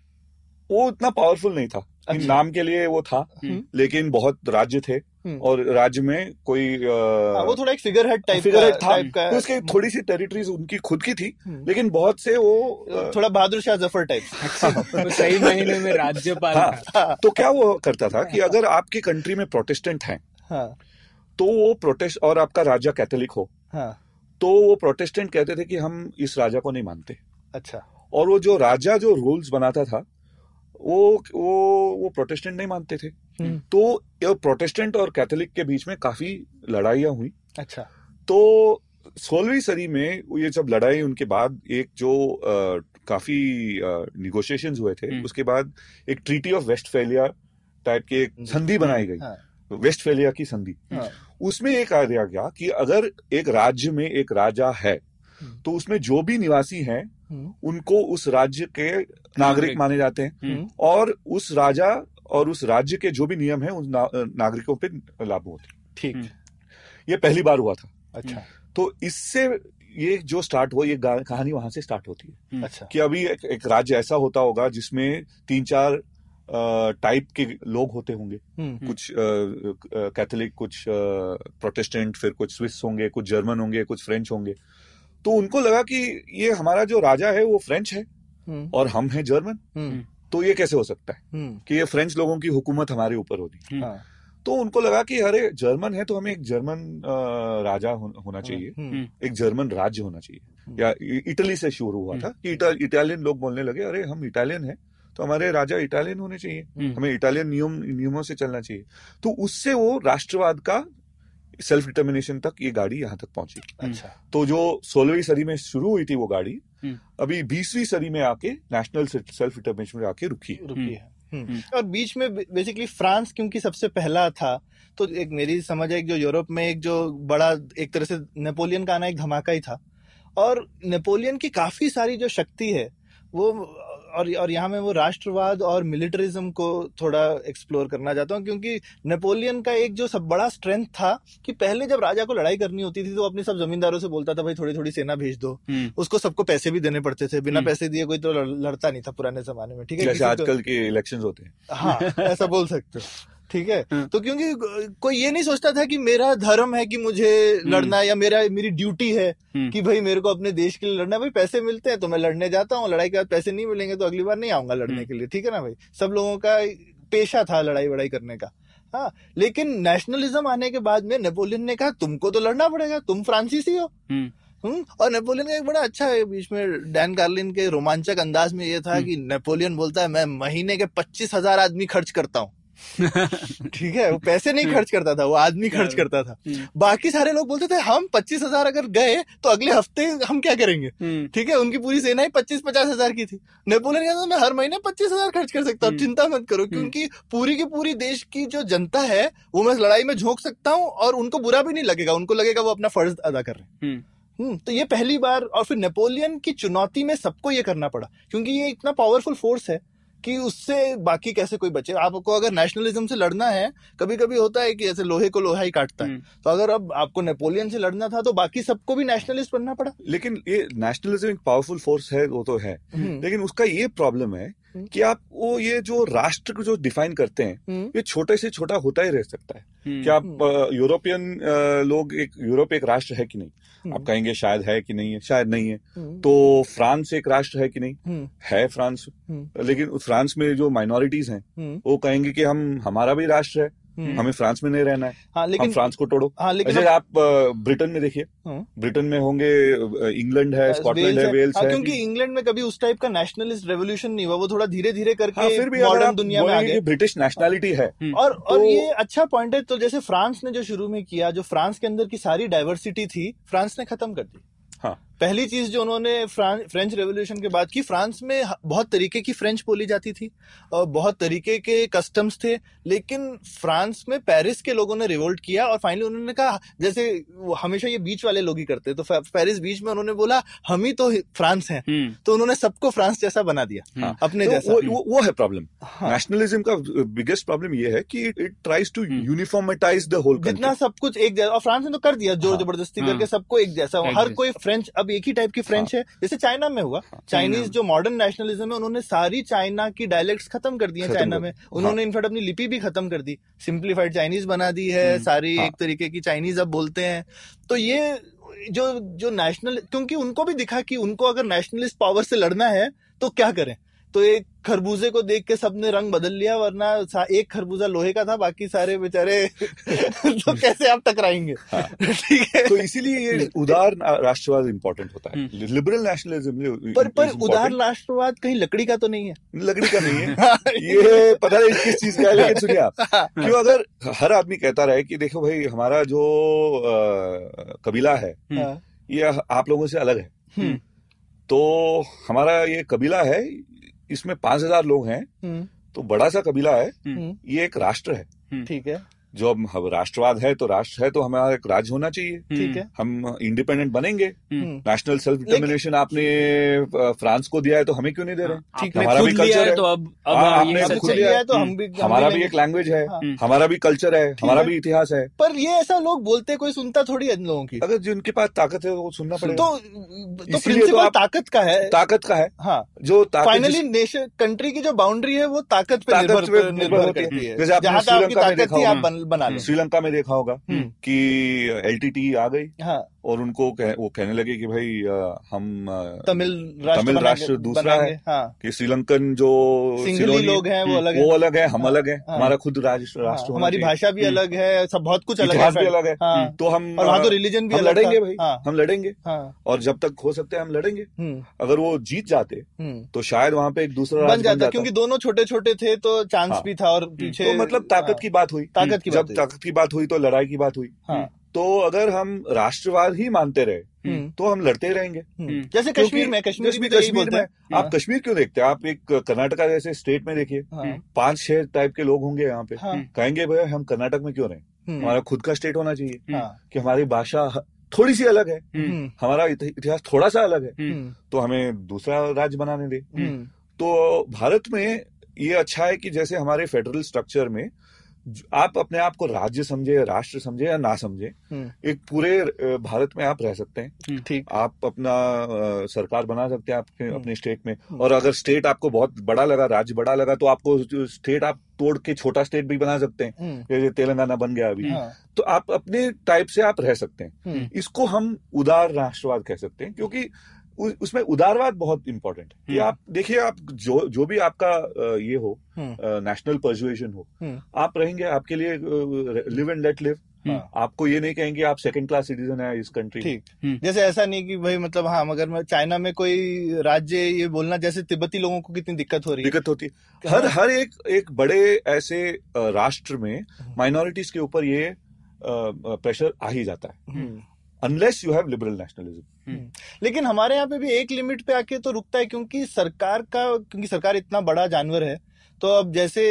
वो इतना पावरफुल नहीं था। अच्छा। नाम के लिए वो था हम्म। लेकिन बहुत राज्य थे हम्म। और राज्य में कोई हाँ, वो थोड़ा एक फिगर हेड टाइप फिगर का था। का तो उसके थोड़ी सी टेरिटरीज उनकी खुद की थी हम्म। लेकिन बहुत से वो थोड़ा बहादुर शाह ज़फ़र टाइप तो सही महीने में राज्यपाल हाँ, तो क्या वो करता था कि अगर आपकी कंट्री में प्रोटेस्टेंट हैं हाँ। तो वो प्रोटेस्ट और आपका राजा कैथोलिक हो हाँ। तो वो प्रोटेस्टेंट कहते थे कि हम इस राजा को नहीं मानते। अच्छा। और वो जो राजा जो रूल्स बनाता था वो वो वो प्रोटेस्टेंट नहीं मानते थे। हम्म। तो प्रोटेस्टेंट और कैथोलिक के बीच में काफ़ी लड़ाइयाँ हुई। अच्छा। तो सोलहवीं सदी में ये जब लड़ाई उनके बाद एक जो अ, काफ़ी निगोशिएशंस हुए थे हम्म। उसके बाद एक ट्रीटी ऑफ़ वेस्टफेलिया टाइप की एक संधि बनाई गई। हाँ। वेस्टफेलिया की संधि। हाँ। उसमें कहा दिया गया कि अगर एक राज्य में एक राजा है हम्म। तो उसमें जो भी निवासी हैं उनको उस राज्य के नागरिक। माने जाते हैं। हम्म। और उस राजा और उस राज्य के जो भी नियम है उस ना, नागरिकों पे लागू होते ठीक। हम्म। ये पहली बार हुआ था। अच्छा। तो इससे ये जो स्टार्ट हुआ ये कहानी वहाँ से स्टार्ट होती है। हम्म। अच्छा। कि अभी एक, एक राज्य ऐसा होता होगा जिसमें तीन चार टाइप के लोग होते होंगे। हम्म, कुछ कैथोलिक कुछ प्रोटेस्टेंट फिर कुछ स्विस होंगे कुछ जर्मन होंगे कुछ फ्रेंच होंगे। तो उनको लगा कि ये हमारा जो राजा है वो फ्रेंच है हम्म, और हम हैं जर्मन हम्म, तो ये कैसे हो सकता है हम्म, कि ये फ्रेंच लोगों की हुकूमत हमारे ऊपर होगी हाँ, तो उनको लगा कि अरे जर्मन है तो हमें एक जर्मन राजा होना चाहिए। हम्म, एक जर्मन राज्य होना चाहिए। या इटली से शुरू हुआ था कि इटा, इटालियन लोग बोलने लगे अरे हम इटालियन हैं तो हमारे राजा इटालियन होने चाहिए। हमें इटालियन नियम नियमों से चलना चाहिए। तो उससे वो राष्ट्रवाद का सेल्फ डिटर्मिनेशन तक ये गाड़ी यहाँ तक पहुँची अच्छा तो जो सोलहवीं सदी में शुरू हुई थी वो गाड़ी हम्म। अभी बीसवीं सदी में आके नेशनल सेल्फ डिटर्मिनेशन में आके रुकी है रुकी है हम्म। हम्म। और बीच में बेसिकली फ्रांस क्योंकि सबसे पहला था तो एक मेरी समझ है जो यूरोप में एक जो बड़ा एक तरह से नेपोलियन का आना एक धमाका ही था और नेपोलियन की काफ़ी सारी जो शक्ति है वो और और यहाँ मैं वो राष्ट्रवाद और मिलिटरिज्म को थोड़ा एक्सप्लोर करना चाहता हूँ क्योंकि नेपोलियन का एक जो सब बड़ा स्ट्रेंथ था कि पहले जब राजा को लड़ाई करनी होती थी तो अपने सब जमींदारों से बोलता था भाई थोड़ी थोड़ी सेना भेज दो हम्म। उसको सबको पैसे भी देने पड़ते थे बिना हम्म। पैसे दिए कोई तो लड़ता नहीं था पुराने जमाने में ठीक है आजकल के इलेक्शन होते हैं हाँ ऐसा बोल सकते हो ठीक है हाँ। तो क्योंकि कोई ये नहीं सोचता था कि मेरा धर्म है कि मुझे लड़ना है या मेरा मेरी ड्यूटी है हम्म। कि भाई मेरे को अपने देश के लिए लड़ना है भाई पैसे मिलते हैं तो मैं लड़ने जाता हूँ लड़ाई के बाद पैसे नहीं मिलेंगे तो अगली बार नहीं आऊँगा लड़ने हम्म। के लिए ठीक है ना भाई सब लोगों का पेशा था लड़ाई वड़ाई करने का हाँ लेकिन नेशनलिज्म आने के बाद में नेपोलियन ने कहा तुमको तो लड़ना पड़ेगा तुम फ्रांसीसी हो हम्म। हम्म और नेपोलियन का एक बड़ा अच्छा है बीच में डैन कार्लिन के रोमांचक अंदाज में ये था हम्म। कि नेपोलियन बोलता है मैं महीने के पच्चीस हज़ार आदमी खर्च करता हूँ ठीक है वो पैसे नहीं खर्च करता था वो आदमी खर्च करता था। हम्म। बाकी सारे लोग बोलते थे हम पच्चीस हज़ार अगर गए तो अगले हफ़्ते हम क्या करेंगे? हम्म। ठीक है उनकी पूरी सेना ही पच्चीस पचास हज़ार की थी। नेपोलियन कहता मैं हर महीने पच्चीस हज़ार खर्च कर सकता हूँ हम्म। चिंता मत करो क्योंकि पूरी की पूरी देश की जो जनता है वो मैं लड़ाई में झोंक सकता हूँ और उनको बुरा भी नहीं लगेगा उनको लगेगा वो अपना फ़र्ज़ अदा कर रहे हैं। तो ये पहली बार और फिर नेपोलियन की चुनौती में सबको ये करना पड़ा क्योंकि ये इतना पावरफुल फोर्स है। कि उससे बाकी कैसे कोई बचे आपको अगर नेशनलिज्म से लड़ना है कभी कभी होता है कि ऐसे लोहे को लोहा ही काटता है हम्म। तो अगर अब आपको नेपोलियन से लड़ना था तो बाकी सबको भी नेशनलिस्ट बनना पड़ा लेकिन ये नेशनलिज्म एक पावरफुल फोर्स है वो तो है हम्म, लेकिन उसका ये प्रॉब्लम है। कि आप वो ये जो राष्ट्र को जो डिफाइन करते हैं हम्म, ये छोटे से छोटा होता ही रह सकता है। हम्म। कि आप यूरोपियन लोग एक यूरोप एक राष्ट्र है कि नहीं? हम्म, आप कहेंगे शायद है कि नहीं है? शायद नहीं है। हम्म, तो फ्रांस एक राष्ट्र है कि नहीं? हम्म, है फ्रांस। हम्म, लेकिन फ्रांस में जो माइनॉरिटीज हैं हम्म, वो कहेंगे कि हम हमारा भी राष्ट्र है। हम्म। हमें फ्रांस में नहीं रहना है। हाँ लेकिन हम फ्रांस को तोड़ो। हाँ लेकिन जैसे आप ब्रिटेन में देखिए। हाँ। ब्रिटेन में होंगे इंग्लैंड है स्कॉटलैंड है वेल्स हाँ, है। क्योंकि इंग्लैंड में कभी उस टाइप का नेशनलिस्ट रेवोल्यूशन नहीं हुआ। वो थोड़ा धीरे धीरे हाँ करके फिर भी मॉडर्न दुनिया में आ गए। ब्रिटिश नेशनैलिटी है और और तो- ये अच्छा पॉइंट है तो जैसे फ्रांस ने जो शुरू में किया जो फ्रांस के अंदर की सारी डाइवर्सिटी थी फ्रांस ने खत्म कर दी। हाँ। पहली चीज़ जो उन्होंने फ्रां- फ्रेंच रेवोल्यूशन के बाद की फ्रांस में बहुत तरीके की फ्रेंच बोली जाती थी और बहुत तरीके के कस्टम्स थे लेकिन फ्रांस में पेरिस के लोगों ने रिवोल्ट किया और फाइनली उन्होंने कहा जैसे वो हमेशा ये बीच वाले लोग ही करते तो पेरिस बीच में उन्होंने बोला हम ही तो फ्रांस हैं हम्म तो उन्होंने सबको फ्रांस जैसा बना दिया हाँ। अपने तो जैसा वो, वो वो है प्रॉब्लम हाँ। नेशनलिज्म का बिगेस्ट प्रॉब्लम ये है कि it tries to hmm. Uniformatize the whole जितना सब कुछ एक जैसा और फ्रांस ने तो कर दिया ज़ोर हाँ, ज़बरदस्ती हाँ। करके सबको एक जैसा हर कोई फ्रेंच अब एक ही टाइप की फ्रेंच है। जैसे चाइना में हुआ। चाइनीज़ जो मॉडर्न नेशनलिज्म है उन्होंने सारी चाइना की डायलेक्ट्स खत्म कर दी है चाइना में। उन्होंने इनफैक्ट अपनी लिपि भी खत्म कर दी। सिंप्लीफाइड चाइनीज़ बना दी है। हम्म, सारी हाँ। एक तरीके की चाइनीज़ अब बोलते हैं। तो ये जो जो नेशनल क्योंकि उनको भी दिखा कि उनको अगर नेशनलिस्ट पावर से लड़ना है तो क्या करें? तो एक खरबूजे को देख के सबने रंग बदल लिया वरना एक खरबूजा लोहे का था बाकी सारे बेचारे तो कैसे आप टकराएँगे? हाँ। ठीक है। तो इसीलिए ये उदार राष्ट्रवाद इंपॉर्टेंट होता है। लिबरल नेशनलिज्म पर पर उदार राष्ट्रवाद कहीं लकड़ी का तो नहीं है। लकड़ी का नहीं है। ये पता नहीं किस चीज़ का है लेकिन सुनिए आप। क्यों अगर हर आदमी कहता रहे कि देखो भाई हमारा जो कबीला है हाँ, ये आप लोगों से अलग है। हम्म, तो हमारा ये कबीला है इसमें पाँच हज़ार लोग हैं हम्म, तो बड़ा सा कबीला है हम्म, ये एक राष्ट्र है। ठीक है। जो अब हम राष्ट्रवाद है तो राष्ट्र है तो हमारा एक राज्य होना चाहिए। ठीक है। हम इंडिपेंडेंट बनेंगे। हम्म, नेशनल सेल्फ डिटर्मिनेशन आपने फ्रांस को दिया है तो हमें क्यों नहीं दे रहे? ठीक है, हमारा भी culture है। तो अब हाँ, आपने खुद है लिया है। तो हम भी हमारा भी एक लैंग्वेज है। हाँ। हमारा भी कल्चर है। हमारा भी इतिहास है। पर ये ऐसा लोग बोलते कोई सुनता थोड़ी इन लोगों की। अगर जिनके पास ताकत है वो सुनना पड़ेगा। तो तो इसीलिए तो प्रिंसिपल ताकत का है। ताकत का है। हाँ। जो फाइनली नेशन कंट्री की जो बाउंड्री है वो ताकत पे निर्भर होती है। करती है। जैसे आपने श्रीलंका में देखा होगा। बन- बना लो श्रीलंका में देखा होगा हम्म। कि एलटीटी आ गई हाँ। और उनको कह, वो कहने लगे कि भाई हम तमिल राष्ट्र तमिल राष्ट्र दूसरा है। हाँ। कि श्रीलंकन जो सिंगली लोग हैं वो अलग है। वो अलग है हम हाँ, अलग है। हाँ। हमारा खुद राष्ट्र हाँ, राष्ट्र हमारी भाषा भी हम्म। अलग है सब बहुत कुछ अलग है भी अलग है। तो हम और वहाँ तो रिलीजन भी लड़ेंगे भाई। हम लड़ेंगे। हाँ। और जब तक हो सकते हैं हम लड़ेंगे। हम्म। अगर वो जीत जाते हम्म। तो शायद वहाँ पे एक दूसरा बन जाता क्योंकि दोनों छोटे छोटे थे तो चांस। भी था और पीछे तो मतलब ताकत की बात हुई। ताकत की जब बात हुई। ताकत की बात हुई तो लड़ाई की बात हुई। हाँ। तो अगर हम राष्ट्रवाद ही मानते रहे हम्म, तो हम लड़ते रहेंगे। हम्म। जैसे कश्मीर में कश्मीर कश्मीर में तो कश्मीर में आप कश्मीर क्यों देखते हैं? आप एक कर्नाटका जैसे स्टेट में देखिए हाँ, पाँच छह टाइप के लोग होंगे यहाँ पे। हाँ, कहेंगे भैया हम कर्नाटक में क्यों रहे हम्म, हमारा खुद का स्टेट होना चाहिए हाँ, कि हमारी भाषा थोड़ी सी अलग है। हम्म, हमारा इतिहास थोड़ा सा अलग है। हम्म, तो हमें दूसरा राज्य बनाने दे। हम्म, तो भारत में ये अच्छा है कि जैसे हमारे फेडरल स्ट्रक्चर में आप अपने आप को राज्य समझे राष्ट्र समझे या ना समझे हम्म, एक पूरे भारत में आप रह सकते हैं। ठीक। आप अपना सरकार बना सकते हैं आपके हम्म। अपने स्टेट में। हम्म। और अगर स्टेट आपको बहुत बड़ा लगा राज्य बड़ा लगा तो आपको स्टेट आप तोड़ के छोटा स्टेट भी बना सकते हैं। हम्म, जैसे तेलंगाना बन गया अभी। हाँ, तो आप अपने टाइप से आप रह सकते हैं। हम्म, इसको हम उदार राष्ट्रवाद कह सकते हैं क्योंकि उसमें उदारवाद बहुत इंपॉर्टेंट है कि हम्म। आप देखिए आप जो जो भी आपका ये हो हम्म, नेशनल परजुएशन हो हम्म। आप रहेंगे आपके लिए लिव एंड लेट लिव हाँ। आपको ये नहीं कहेंगे आप सेकंड क्लास सिटीजन है इस कंट्री ठीक हम्म। जैसे ऐसा नहीं कि भाई मतलब हाँ मगर मैं चाइना में कोई राज्य ये बोलना जैसे तिब्बती लोगों को कितनी दिक्कत हो रही है दिक्कत होती है हर हर एक एक बड़े ऐसे राष्ट्र में हम्म। माइनॉरिटीज के ऊपर ये प्रेशर आ ही जाता है हम्म, unless you have liberal nationalism लेकिन हमारे यहाँ पे भी एक लिमिट पे आके तो रुकता है क्योंकि सरकार का क्योंकि सरकार इतना बड़ा जानवर है तो अब जैसे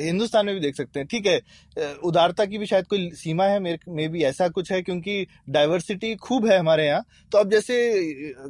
हिंदुस्तान में भी देख सकते हैं ठीक है उदारता की भी शायद कोई सीमा है मेरे में भी ऐसा कुछ है क्योंकि डाइवर्सिटी खूब है हमारे यहाँ तो अब जैसे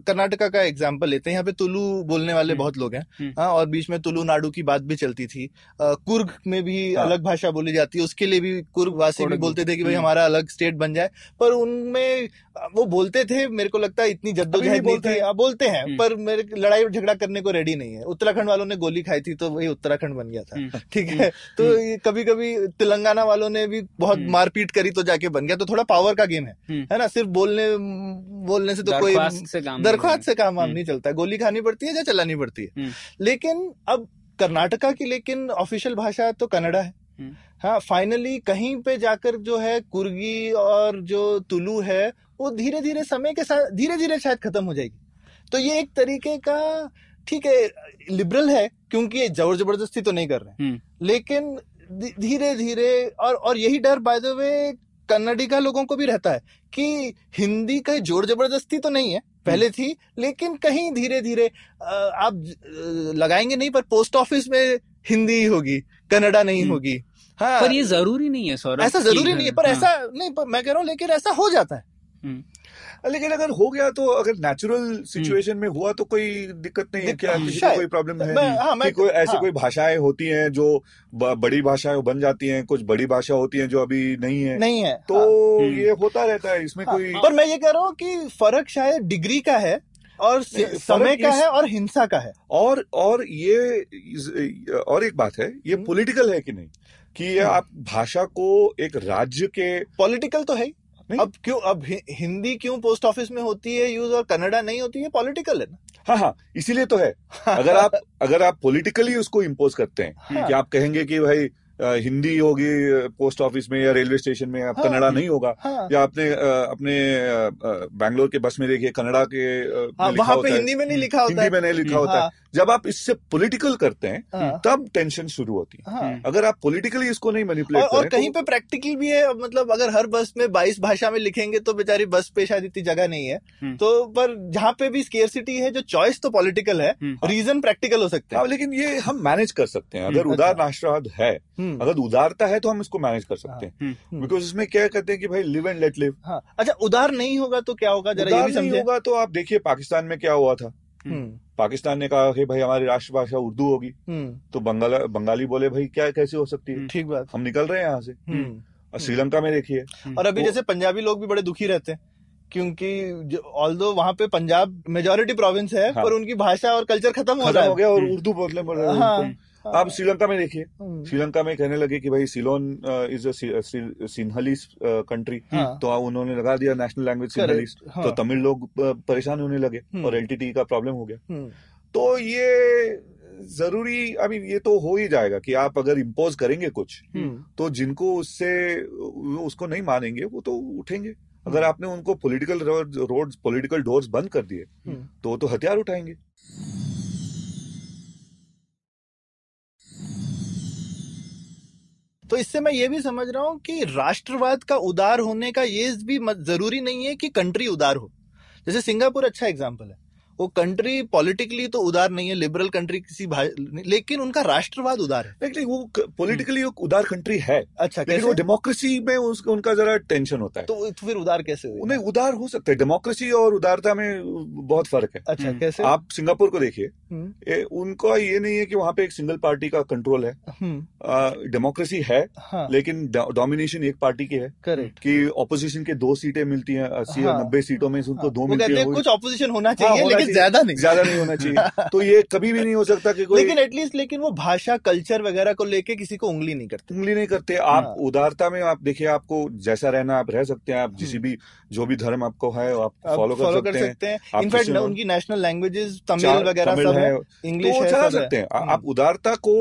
कर्नाटका का एग्ज़ाम्पल लेते हैं यहाँ पे तुलु बोलने वाले हम्म। बहुत लोग हैं हम्म। हाँ और बीच में तुलु नाडु की बात भी चलती थी कुर्ग में भी हाँ। अलग भाषा बोली जाती है उसके लिए भी कुर्ग वासी भी बोलते थे कि भाई। हमारा अलग स्टेट बन जाए पर उनमें वो बोलते थे मेरे को लगता है इतनी जद्दोजहद नहीं बोलते थी हैं। हाँ, बोलते हैं हम्म। पर मेरे लड़ाई झगड़ा करने को रेडी नहीं है उत्तराखंड वालों ने गोली खाई थी तो वही उत्तराखंड बन गया था हम्म। ठीक है तो कभी कभी तेलंगाना वालों ने भी बहुत हम्म। मारपीट करी तो जाके बन गया तो थोड़ा पावर का गेम है हम्म। है ना सिर्फ़ बोलने बोलने से तो कोई दरख्वास्त से काम वाम हम्म। नहीं चलता गोली खानी पड़ती है या चलानी पड़ती है हम्म। लेकिन अब कर्नाटका की लेकिन ऑफिशियल भाषा तो कन्नडा है हम्म। हाँ फाइनली कहीं पे जाकर जो है कुर्गी और जो तुलु है वो धीरे धीरे समय के साथ धीरे धीरे शायद खत्म हो जाएगी। तो ये एक तरीके का ठीक है लिबरल है क्योंकि ये ज़ोर ज़बरदस्ती तो नहीं कर रहे हैं। हम्म। लेकिन धीरे धीरे और और यही डर बाय द वे कन्नडिगा लोगों को भी रहता है कि हिंदी का ज़ोर ज़बरदस्ती तो नहीं है पहले थी लेकिन कहीं धीरे धीरे आप लगाएँगे नहीं पर पोस्ट ऑफ़िस में हिंदी होगी कन्नडा नहीं हम्म। होगी। हाँ। पर ये ज़रूरी नहीं है सौरभ ऐसा ज़रूरी नहीं है पर हाँ, ऐसा नहीं पर मैं कह रहा हूँ लेकिन ऐसा हो जाता है। लेकिन अगर हो गया तो अगर नेचुरल सिचुएशन में हुआ तो कोई दिक्कत नहीं है क्या किसी को कोई प्रॉब्लम है मैं- हाँ, मैं- कि कोई ऐसी हाँ। कोई भाषाएँ होती हैं जो बड़ी भाषाएँ बन जाती हैं कुछ बड़ी भाषा होती हैं जो अभी नहीं है। नहीं है। तो हाँ, ये होता रहता है इसमें हाँ, कोई पर मैं ये कह रहा हूँ कि फ़र्क शायद डिग्री का है और समय का है और हिंसा का है। और और ये और एक बात है ये हम्म। पॉलिटिकल है कि नहीं? कि ये हम्म। आप भाषा को एक राज्य के पॉलिटिकल तो है ही। नहीं। अब क्यों अब हि- हिंदी क्यों पोस्ट ऑफ़िस में होती है यूज़ और कन्नडा नहीं होती है पॉलिटिकल है ना हाँ हाँ इसीलिए तो है अगर आप अगर आप पॉलिटिकली उसको इम्पोज करते हैं हाँ। कि आप कहेंगे कि भाई हिंदी होगी पोस्ट ऑफ़िस में या रेलवे स्टेशन में अब हाँ। कन्नड़ा नहीं होगा। हाँ। या आपने अपने बैंगलोर के बस में देखिए कन्नड़ा के में हाँ लिखा वहाँ होता पे हिंदी में नहीं लिखा होता हिंदी में नहीं लिखा होता है। हाँ, जब आप इससे पॉलिटिकल करते हैं हाँ, तब टेंशन शुरू होती है। हाँ। अगर आप पॉलिटिकली इसको नहीं और, मैनिपुलेट और कहीं तो- पे प्रैक्टिकल भी है मतलब अगर हर बस में 22 भाषा में लिखेंगे तो बेचारी बस पे शायद इतनी जगह नहीं है। हम्म। तो पर जहाँ पे भी स्केर्सिटी है जो चॉइस तो पॉलिटिकल है हम्म। रीजन प्रैक्टिकल हो सकता है। लेकिन ये हम मैनेज कर सकते हैं। अगर हम्म, उदार अच्छा। राष्ट्रवाद है हम्म, अगर उदारता है तो हम इसको मैनेज कर सकते हैं। हम्म। बिकॉज़ इसमें क्या कहते हैं कि भाई लिव एंड लेट लिव हाँ। अच्छा उदार नहीं होगा तो क्या होगा? जरा ये भी समझे। होगा तो आप देखिए पाकिस्तान में क्या हुआ था। हम्म, पाकिस्तान ने कहा कि भाई हमारी राष्ट्रभाषा उर्दू होगी। हम्म, तो बंगाला बंगाली बोले भाई क्या कैसे हो सकती है? ठीक बात। हम निकल रहे हैं यहाँ से। हम्म। और श्रीलंका में देखिए। और अभी जैसे पंजाबी लोग भी बड़े दुखी रहते हैं क्योंकि ऑल दो वहाँ पे पंजाब मेजोरिटी प्रोविंस है हाँ। पर उनकी भाषा और कल्चर खत्म हो रहा है। हो गया और हम्म। उर्दू बोलने पड़ रहे हैं हाँ, हाँ, आप श्रीलंका में देखिए। हम्म, श्रीलंका में कहने लगे कि भाई Ceylon is a Sinhali country हाँ, तो उन्होंने लगा दिया नेशनल लैंग्वेज सिन्हली। correct, हाँ, तो तमिल लोग परेशान होने लगे हम्म। और एलटीटी का प्रॉब्लम हो गया। हम्म, तो ये ज़रूरी अभी ये तो हो ही जाएगा कि आप अगर इम्पोज करेंगे कुछ तो जिनको उससे उसको नहीं मानेंगे वो तो उठेंगे। अगर आपने उनको पॉलिटिकल रोड पॉलिटिकल डोर्स बंद कर दिए। तो तो हथियार उठाएँगे। तो इससे मैं ये भी समझ रहा हूँ कि राष्ट्रवाद का उदार होने का ये भी ज़रूरी नहीं है कि कंट्री उदार हो। जैसे सिंगापुर अच्छा एग्ज़ाम्पल है। वो कंट्री पॉलिटिकली तो उदार नहीं है लिबरल कंट्री किसी लेकिन उनका राष्ट्रवाद उदार है। लेकिन वो पॉलिटिकली वो उदार कंट्री है। अच्छा लेकिन वो डेमोक्रेसी में उस, उनका जरा टेंशन होता है। तो फिर उदार कैसे उन्हें उदार हो सकता है। डेमोक्रेसी और उदारता में बहुत फ़र्क है। अच्छा हम्म। कैसे? आप सिंगापुर को देखिए। हम्म, उनका ये नहीं है कि वहाँ पे एक सिंगल पार्टी का कंट्रोल है। हम्म, डेमोक्रेसी है हाँ। लेकिन डोमिनेशन एक पार्टी की है। करेक्ट कि ऑपोजिशन के दो सीटें मिलती हैं अस्सी या हाँ, नब्बे सीटों में उनको हाँ, दो मिलती हैं कुछ ऑपोजिशन होना चाहिए लेकिन चाहिए। ज़्यादा नहीं। ज़्यादा नहीं होना चाहिए। तो ये कभी भी नहीं हो सकता कि कोई लेकिन एटलीस्ट लेकिन वो भाषा कल्चर वगैरह को लेके किसी को उंगली नहीं करते। उंगली नहीं करते। आप हाँ। उदारता में आप देखिए आपको जैसा रहना आप रह सकते हैं। आप जिस हम्म। भी जो भी धर्म आपको है आप फॉलो कर सकते हैं। इनफैक्ट उनकी नेशनल लैंग्वेजेस तमिल वगैरह सब है। इंग्लिश है। सकते हैं। आप उदारता को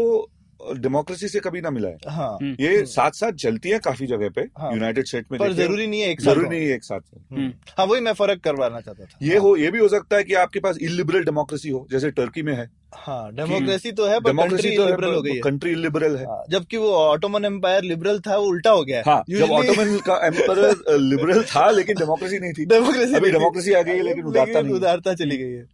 डेमोक्रेसी से कभी ना मिलाएँ हाँ। हम्म। ये साथ साथ चलती है काफ़ी जगह पे हाँ। यूनाइटेड स्टेट में पर ज़रूरी नहीं है एक ज़रूरी साथ नहीं है एक साथ हम्म। हाँ वही मैं फ़र्क करवाना चाहता था। ये हो। ये भी हो सकता है कि आपके पास इलिबरल डेमोक्रेसी हो जैसे टर्की में है। हाँ डेमोक्रेसी तो है डेमोक्रेसी तो लिबरल हो गई है। है कंट्री इलिबरल है। हाँ, जबकि वो ऑटोमन एम्पायर लिबरल था वो उल्टा हो गया हाँ। जब ऑटोमन का एम्पायर लिबरल था लेकिन डेमोक्रेसी नहीं थी। डेमोक्रेसी अभी डेमोक्रेसी आ गई है लेकिन उदारता उदारता चली गई है।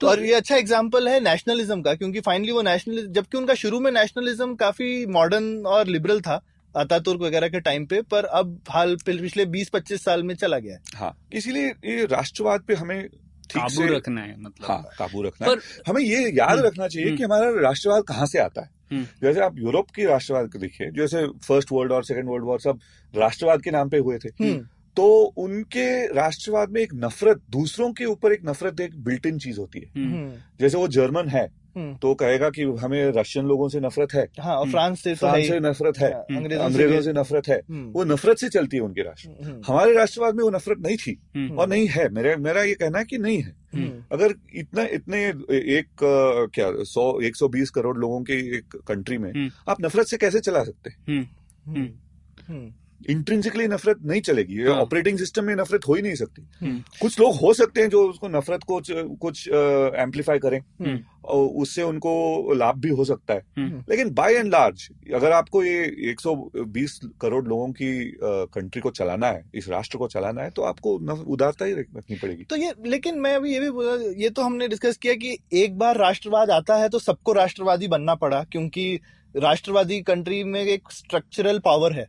तो और ये अच्छा एग्ज़ाम्पल है नेशनलिज्म का क्योंकि फाइनली वो नेशनल जबकि उनका शुरू में नेशनलिज्म काफ़ी मॉडर्न और लिबरल था अतातुर्क वगैरह के टाइम पे पर अब हाल पिछले 20-25 साल में चला गया है। हाँ। इसीलिए ये राष्ट्रवाद पे हमें काबू रखना है मतलब। हाँ काबू रखना पर, है हमें ये याद हम्म, रखना चाहिए हम्म। कि हमारा राष्ट्रवाद कहाँ से आता है। हम्म। जैसे आप यूरोप की राष्ट्रवाद को देखिए जैसे फ़र्स्ट वर्ल्ड और सेकंड वर्ल्ड वॉर सब राष्ट्रवाद के नाम पे हुए थे। हम्म, तो उनके राष्ट्रवाद में एक नफरत दूसरों के ऊपर एक नफरत एक बिल्ट इन चीज़ होती है। हम्म, हम्म, जैसे वो जर्मन है हम्म। तो कहेगा कि हमें रशियन लोगों से नफरत है। हाँ और। फ्रांस से तो फ्रांस से नफरत है। हाँ, अंग्रेज़ों से नफरत है। हम्म, वो नफरत से चलती है उनके राष्ट्र हमारे राष्ट्रवाद में वो नफरत नहीं थी। और नहीं है मेरा मेरा ये कहना है कि नहीं है। अगर इतना इतने एक क्या सौ एक सौ बीस करोड़ लोगों की एक कंट्री में। आप नफरत से कैसे चला सकते इंट्रिंसिकली नफरत नहीं चलेगी ये हाँ। ऑपरेटिंग सिस्टम में नफरत हो ही नहीं सकती हम्म। कुछ लोग हो सकते हैं जो उसको नफरत को कुछ एम्पलीफाई करें हम्म। और उससे उनको लाभ भी हो सकता है हम्म। लेकिन बाय एंड लार्ज अगर आपको ये 120 करोड़ लोगों की कंट्री को चलाना है इस राष्ट्र को चलाना है तो आपको उदारता ही रखनी पड़ेगी तो ये लेकिन मैं अभी ये भी बोला ये तो हमने डिस्कस किया कि एक बार राष्ट्रवाद आता है तो सबको राष्ट्रवादी बनना पड़ा क्योंकि राष्ट्रवादी कंट्री में एक स्ट्रक्चरल पावर है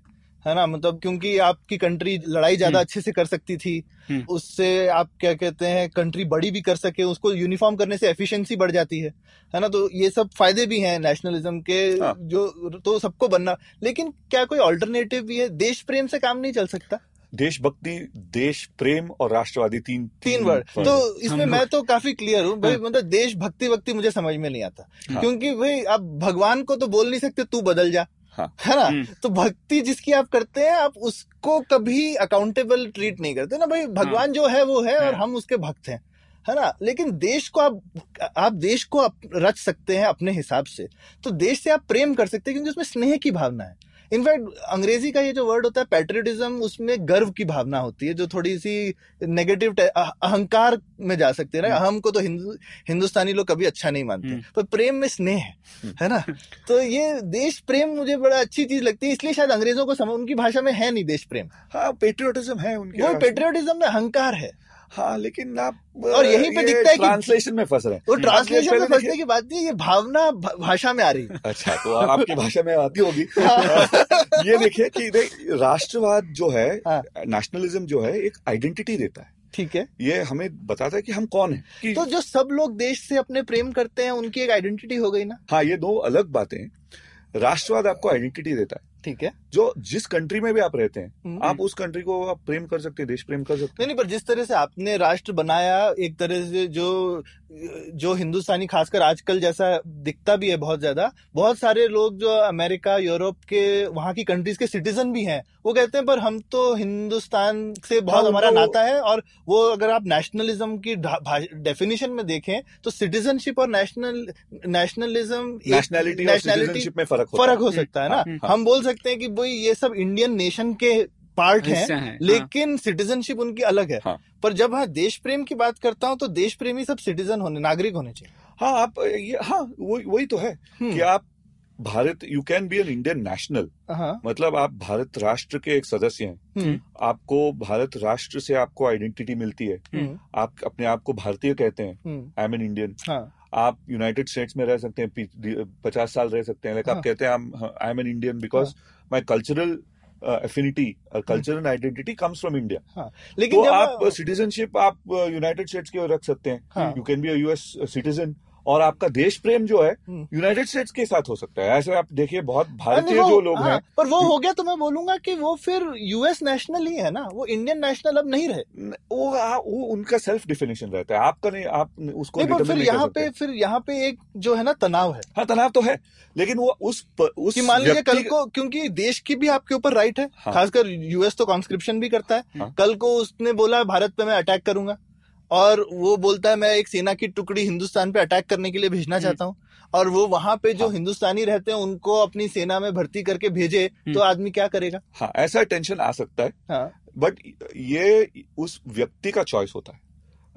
है ना मतलब क्योंकि आपकी कंट्री लड़ाई ज़्यादा हम्म। अच्छे से कर सकती थी हम्म। उससे आप क्या कहते हैं कंट्री बड़ी भी कर सके उसको यूनिफॉर्म करने से एफिशिएंसी बढ़ जाती है है ना तो ये सब फ़ायदे भी हैं नेशनलिज्म के हाँ। जो तो सबको बनना लेकिन क्या कोई ऑल्टरनेटिव भी है देश प्रेम से काम नहीं चल सकता देशभक्ति देश प्रेम और राष्ट्रवादी तीन तीन वर्ड। तो इसमें मैं तो काफ़ी क्लियर हूँ भाई हाँ। मतलब देशभक्ति भक्ति भक्ति मुझे समझ में नहीं आता हाँ। क्योंकि भाई आप भगवान को तो बोल नहीं सकते तू बदल जा हाँ। है ना हम्म। तो भक्ति जिसकी आप करते हैं आप उसको कभी अकाउंटेबल ट्रीट नहीं करते ना भाई भगवान जो है वो है और हाँ। हम उसके भक्त हैं है ना लेकिन देश को आप आप देश को आप रच सकते हैं अपने हिसाब से तो देश से आप प्रेम कर सकते हैं क्योंकि उसमें स्नेह की भावना है इनफैक्ट अंग्रेज़ी का ये जो वर्ड होता है पेट्रियटिज्म उसमें गर्व की भावना होती है जो थोड़ी सी नेगेटिव अहंकार में जा सकते हैं ना हम्म। हमको तो हिंदू हिंदुस्तानी लोग कभी अच्छा नहीं मानते हम्म। पर प्रेम में स्नेह है हम्म। है ना तो ये देश प्रेम मुझे बड़ा अच्छी चीज़ लगती है इसलिए शायद अंग्रेज़ों को समझ उनकी भाषा में है नहीं देश प्रेम हाँ पेट्रियोटिज्म है उनके वो पेट्रियोटिज्म में अहंकार है हाँ लेकिन आप और यहीं पे दिखता है कि- ट्रांसलेशन में फंस रहे हैं। वो हम्म। ट्रांसलेशन में फंसने की बात नहीं ये भावना भाषा में आ रही है। अच्छा तो आपकी भाषा में आती होगी। ये देखिए कि देख, राष्ट्रवाद जो है हाँ। नेशनलिज्म जो है एक आइडेंटिटी देता है। ठीक है। ये हमें बताता है कि हम कौन है कि तो जो सब लोग देश से अपने प्रेम करते हैं उनकी एक आइडेंटिटी हो गई ना? हाँ ये दो अलग बातें राष्ट्रवाद आपको आइडेंटिटी देता है। ठीक है। जो जिस कंट्री में भी आप रहते हैं हम्म। आप उस कंट्री को आप प्रेम कर सकते हैं देश प्रेम कर सकते नहीं नहीं पर जिस तरह से आपने राष्ट्र बनाया एक तरह से जो जो हिंदुस्तानी खासकर आजकल जैसा दिखता भी है बहुत ज़्यादा बहुत सारे लोग जो अमेरिका यूरोप के वहाँ की कंट्रीज़ के सिटीजन भी हैं वो कहते हैं पर हम तो हिंदुस्तान से बहुत हाँ, हमारा नाता है और वो अगर आप नेशनलिज्म की डेफिनेशन में देखें तो सिटीजनशिप और नेशनल नेशनलिज्म हैं नेशनैलिटी में फ़र्क फ़र्क हो। सकता है ना? हम्म, हम बोल सकते हैं कि भाई ये सब इंडियन नेशन के पार्ट हैं है लेकिन सिटीजनशिप उनकी अलग है। हाँ। पर जब हाँ देश प्रेम की बात करता हूँ तो देश प्रेमी सब सिटीजन होने नागरिक होने चाहिए। हाँ आप ये हाँ वही वही तो है हम्म, कि आप Bharat you can be an Indian national हाँ। मतलब आप भारत राष्ट्र के एक सदस्य हैं। हम्म, आपको भारत राष्ट्र से आपको आइडेंटिटी मिलती है। हम्म, आप अपने आप को भारतीय कहते हैं। आई एम एन इंडियन हाँ। आप यूनाइटेड स्टेट्स में रह सकते हैं पचास साल रह सकते हैं। लेकिन हाँ। आप कहते हैं I am an Indian because my cultural affinity cultural identity comes from India लेकिन तो आप सिटीजनशिप आप यूनाइटेड स्टेट्स की रख सकते हैं। हाँ। You can be US citizen और आपका देश प्रेम जो है हम्म। यूनाइटेड स्टेट्स के साथ हो सकता है। ऐसे आप देखिए बहुत भारतीय जो लोग हाँ, हैं। पर वो हो गया तो मैं बोलूँगा कि वो फिर यूएस नेशनल ही है ना। वो इंडियन नेशनल अब नहीं रहे। वो आ- वो उनका सेल्फ डिफिनेशन रहता है। आपका नहीं आप उसको नहीं पर फिर नहीं यहाँ पे फिर यहाँ पे एक जो है ना तनाव है। हाँ तनाव तो है लेकिन वो उस उस मान लीजिए कल को क्योंकि देश की भी आपके ऊपर राइट है हाँ। खासकर यूएस तो कॉन्स्क्रिप्शन भी करता है। हाँ। कल को उसने बोला भारत पे मैं अटैक करूँगा। और वो बोलता है मैं एक सेना की टुकड़ी हिंदुस्तान पे अटैक करने के लिए भेजना हम्म। चाहता हूँ। और वो वहाँ पे जो हाँ। हिंदुस्तानी रहते हैं उनको अपनी सेना में भर्ती करके भेजे तो हम्म। आदमी क्या करेगा? हाँ ऐसा टेंशन आ सकता है। हाँ। बट ये उस व्यक्ति का चॉइस होता है।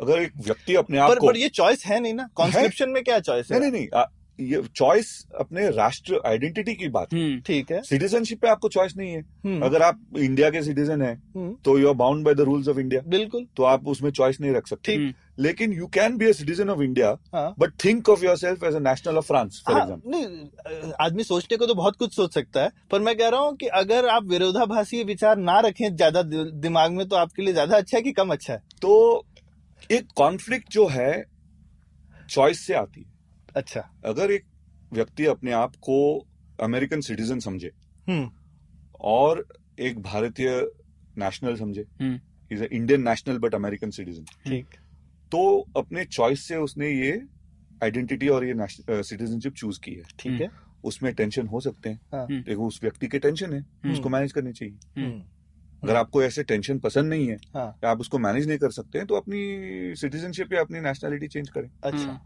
अगर एक व्यक्ति अपने आप पर को पर ये चॉइस है नहीं ना? कॉन्स्क्रिप्शन में क्या चॉइस नहीं है नहीं नहीं आ, ये चॉइस अपने राष्ट्र आइडेंटिटी की बात है। हम्म, ठीक है। सिटीजनशिप पे आपको चॉइस नहीं है। हम्म, अगर आप इंडिया के सिटीजन हैं हम्म, तो you are bound by the rules of India बिल्कुल। तो आप उसमें चॉइस नहीं रख सकते। लेकिन you can be a citizen of India but think of yourself as a national of France for example नहीं आदमी सोचने को तो बहुत कुछ सोच सकता है पर मैं कह रहा हूँ कि अगर आप विरोधाभासी विचार ना रखें ज़्यादा दिमाग में तो आपके लिए ज़्यादा अच्छा है कि कम अच्छा है? तो एक कॉन्फ्लिक्ट जो है चॉइस से आती है। अच्छा। अगर एक व्यक्ति अपने आप को अमेरिकन सिटीजन समझे हम्म। और एक भारतीय नेशनल समझे हम्म। Is Indian national but American citizen ठीक। तो अपने चॉइस से उसने ये आइडेंटिटी और ये सिटीजनशिप चूज़ की है। ठीक है। उसमें टेंशन हो सकते हैं। हाँ। देखो उस व्यक्ति के टेंशन है उसको मैनेज करनी चाहिए। हम्म, अगर आपको ऐसे टेंशन पसंद नहीं है हाँ। या आप उसको मैनेज नहीं कर सकते हैं तो अपनी सिटीजनशिप या अपनी नेशनलिटी चेंज करें। अच्छा। हाँ।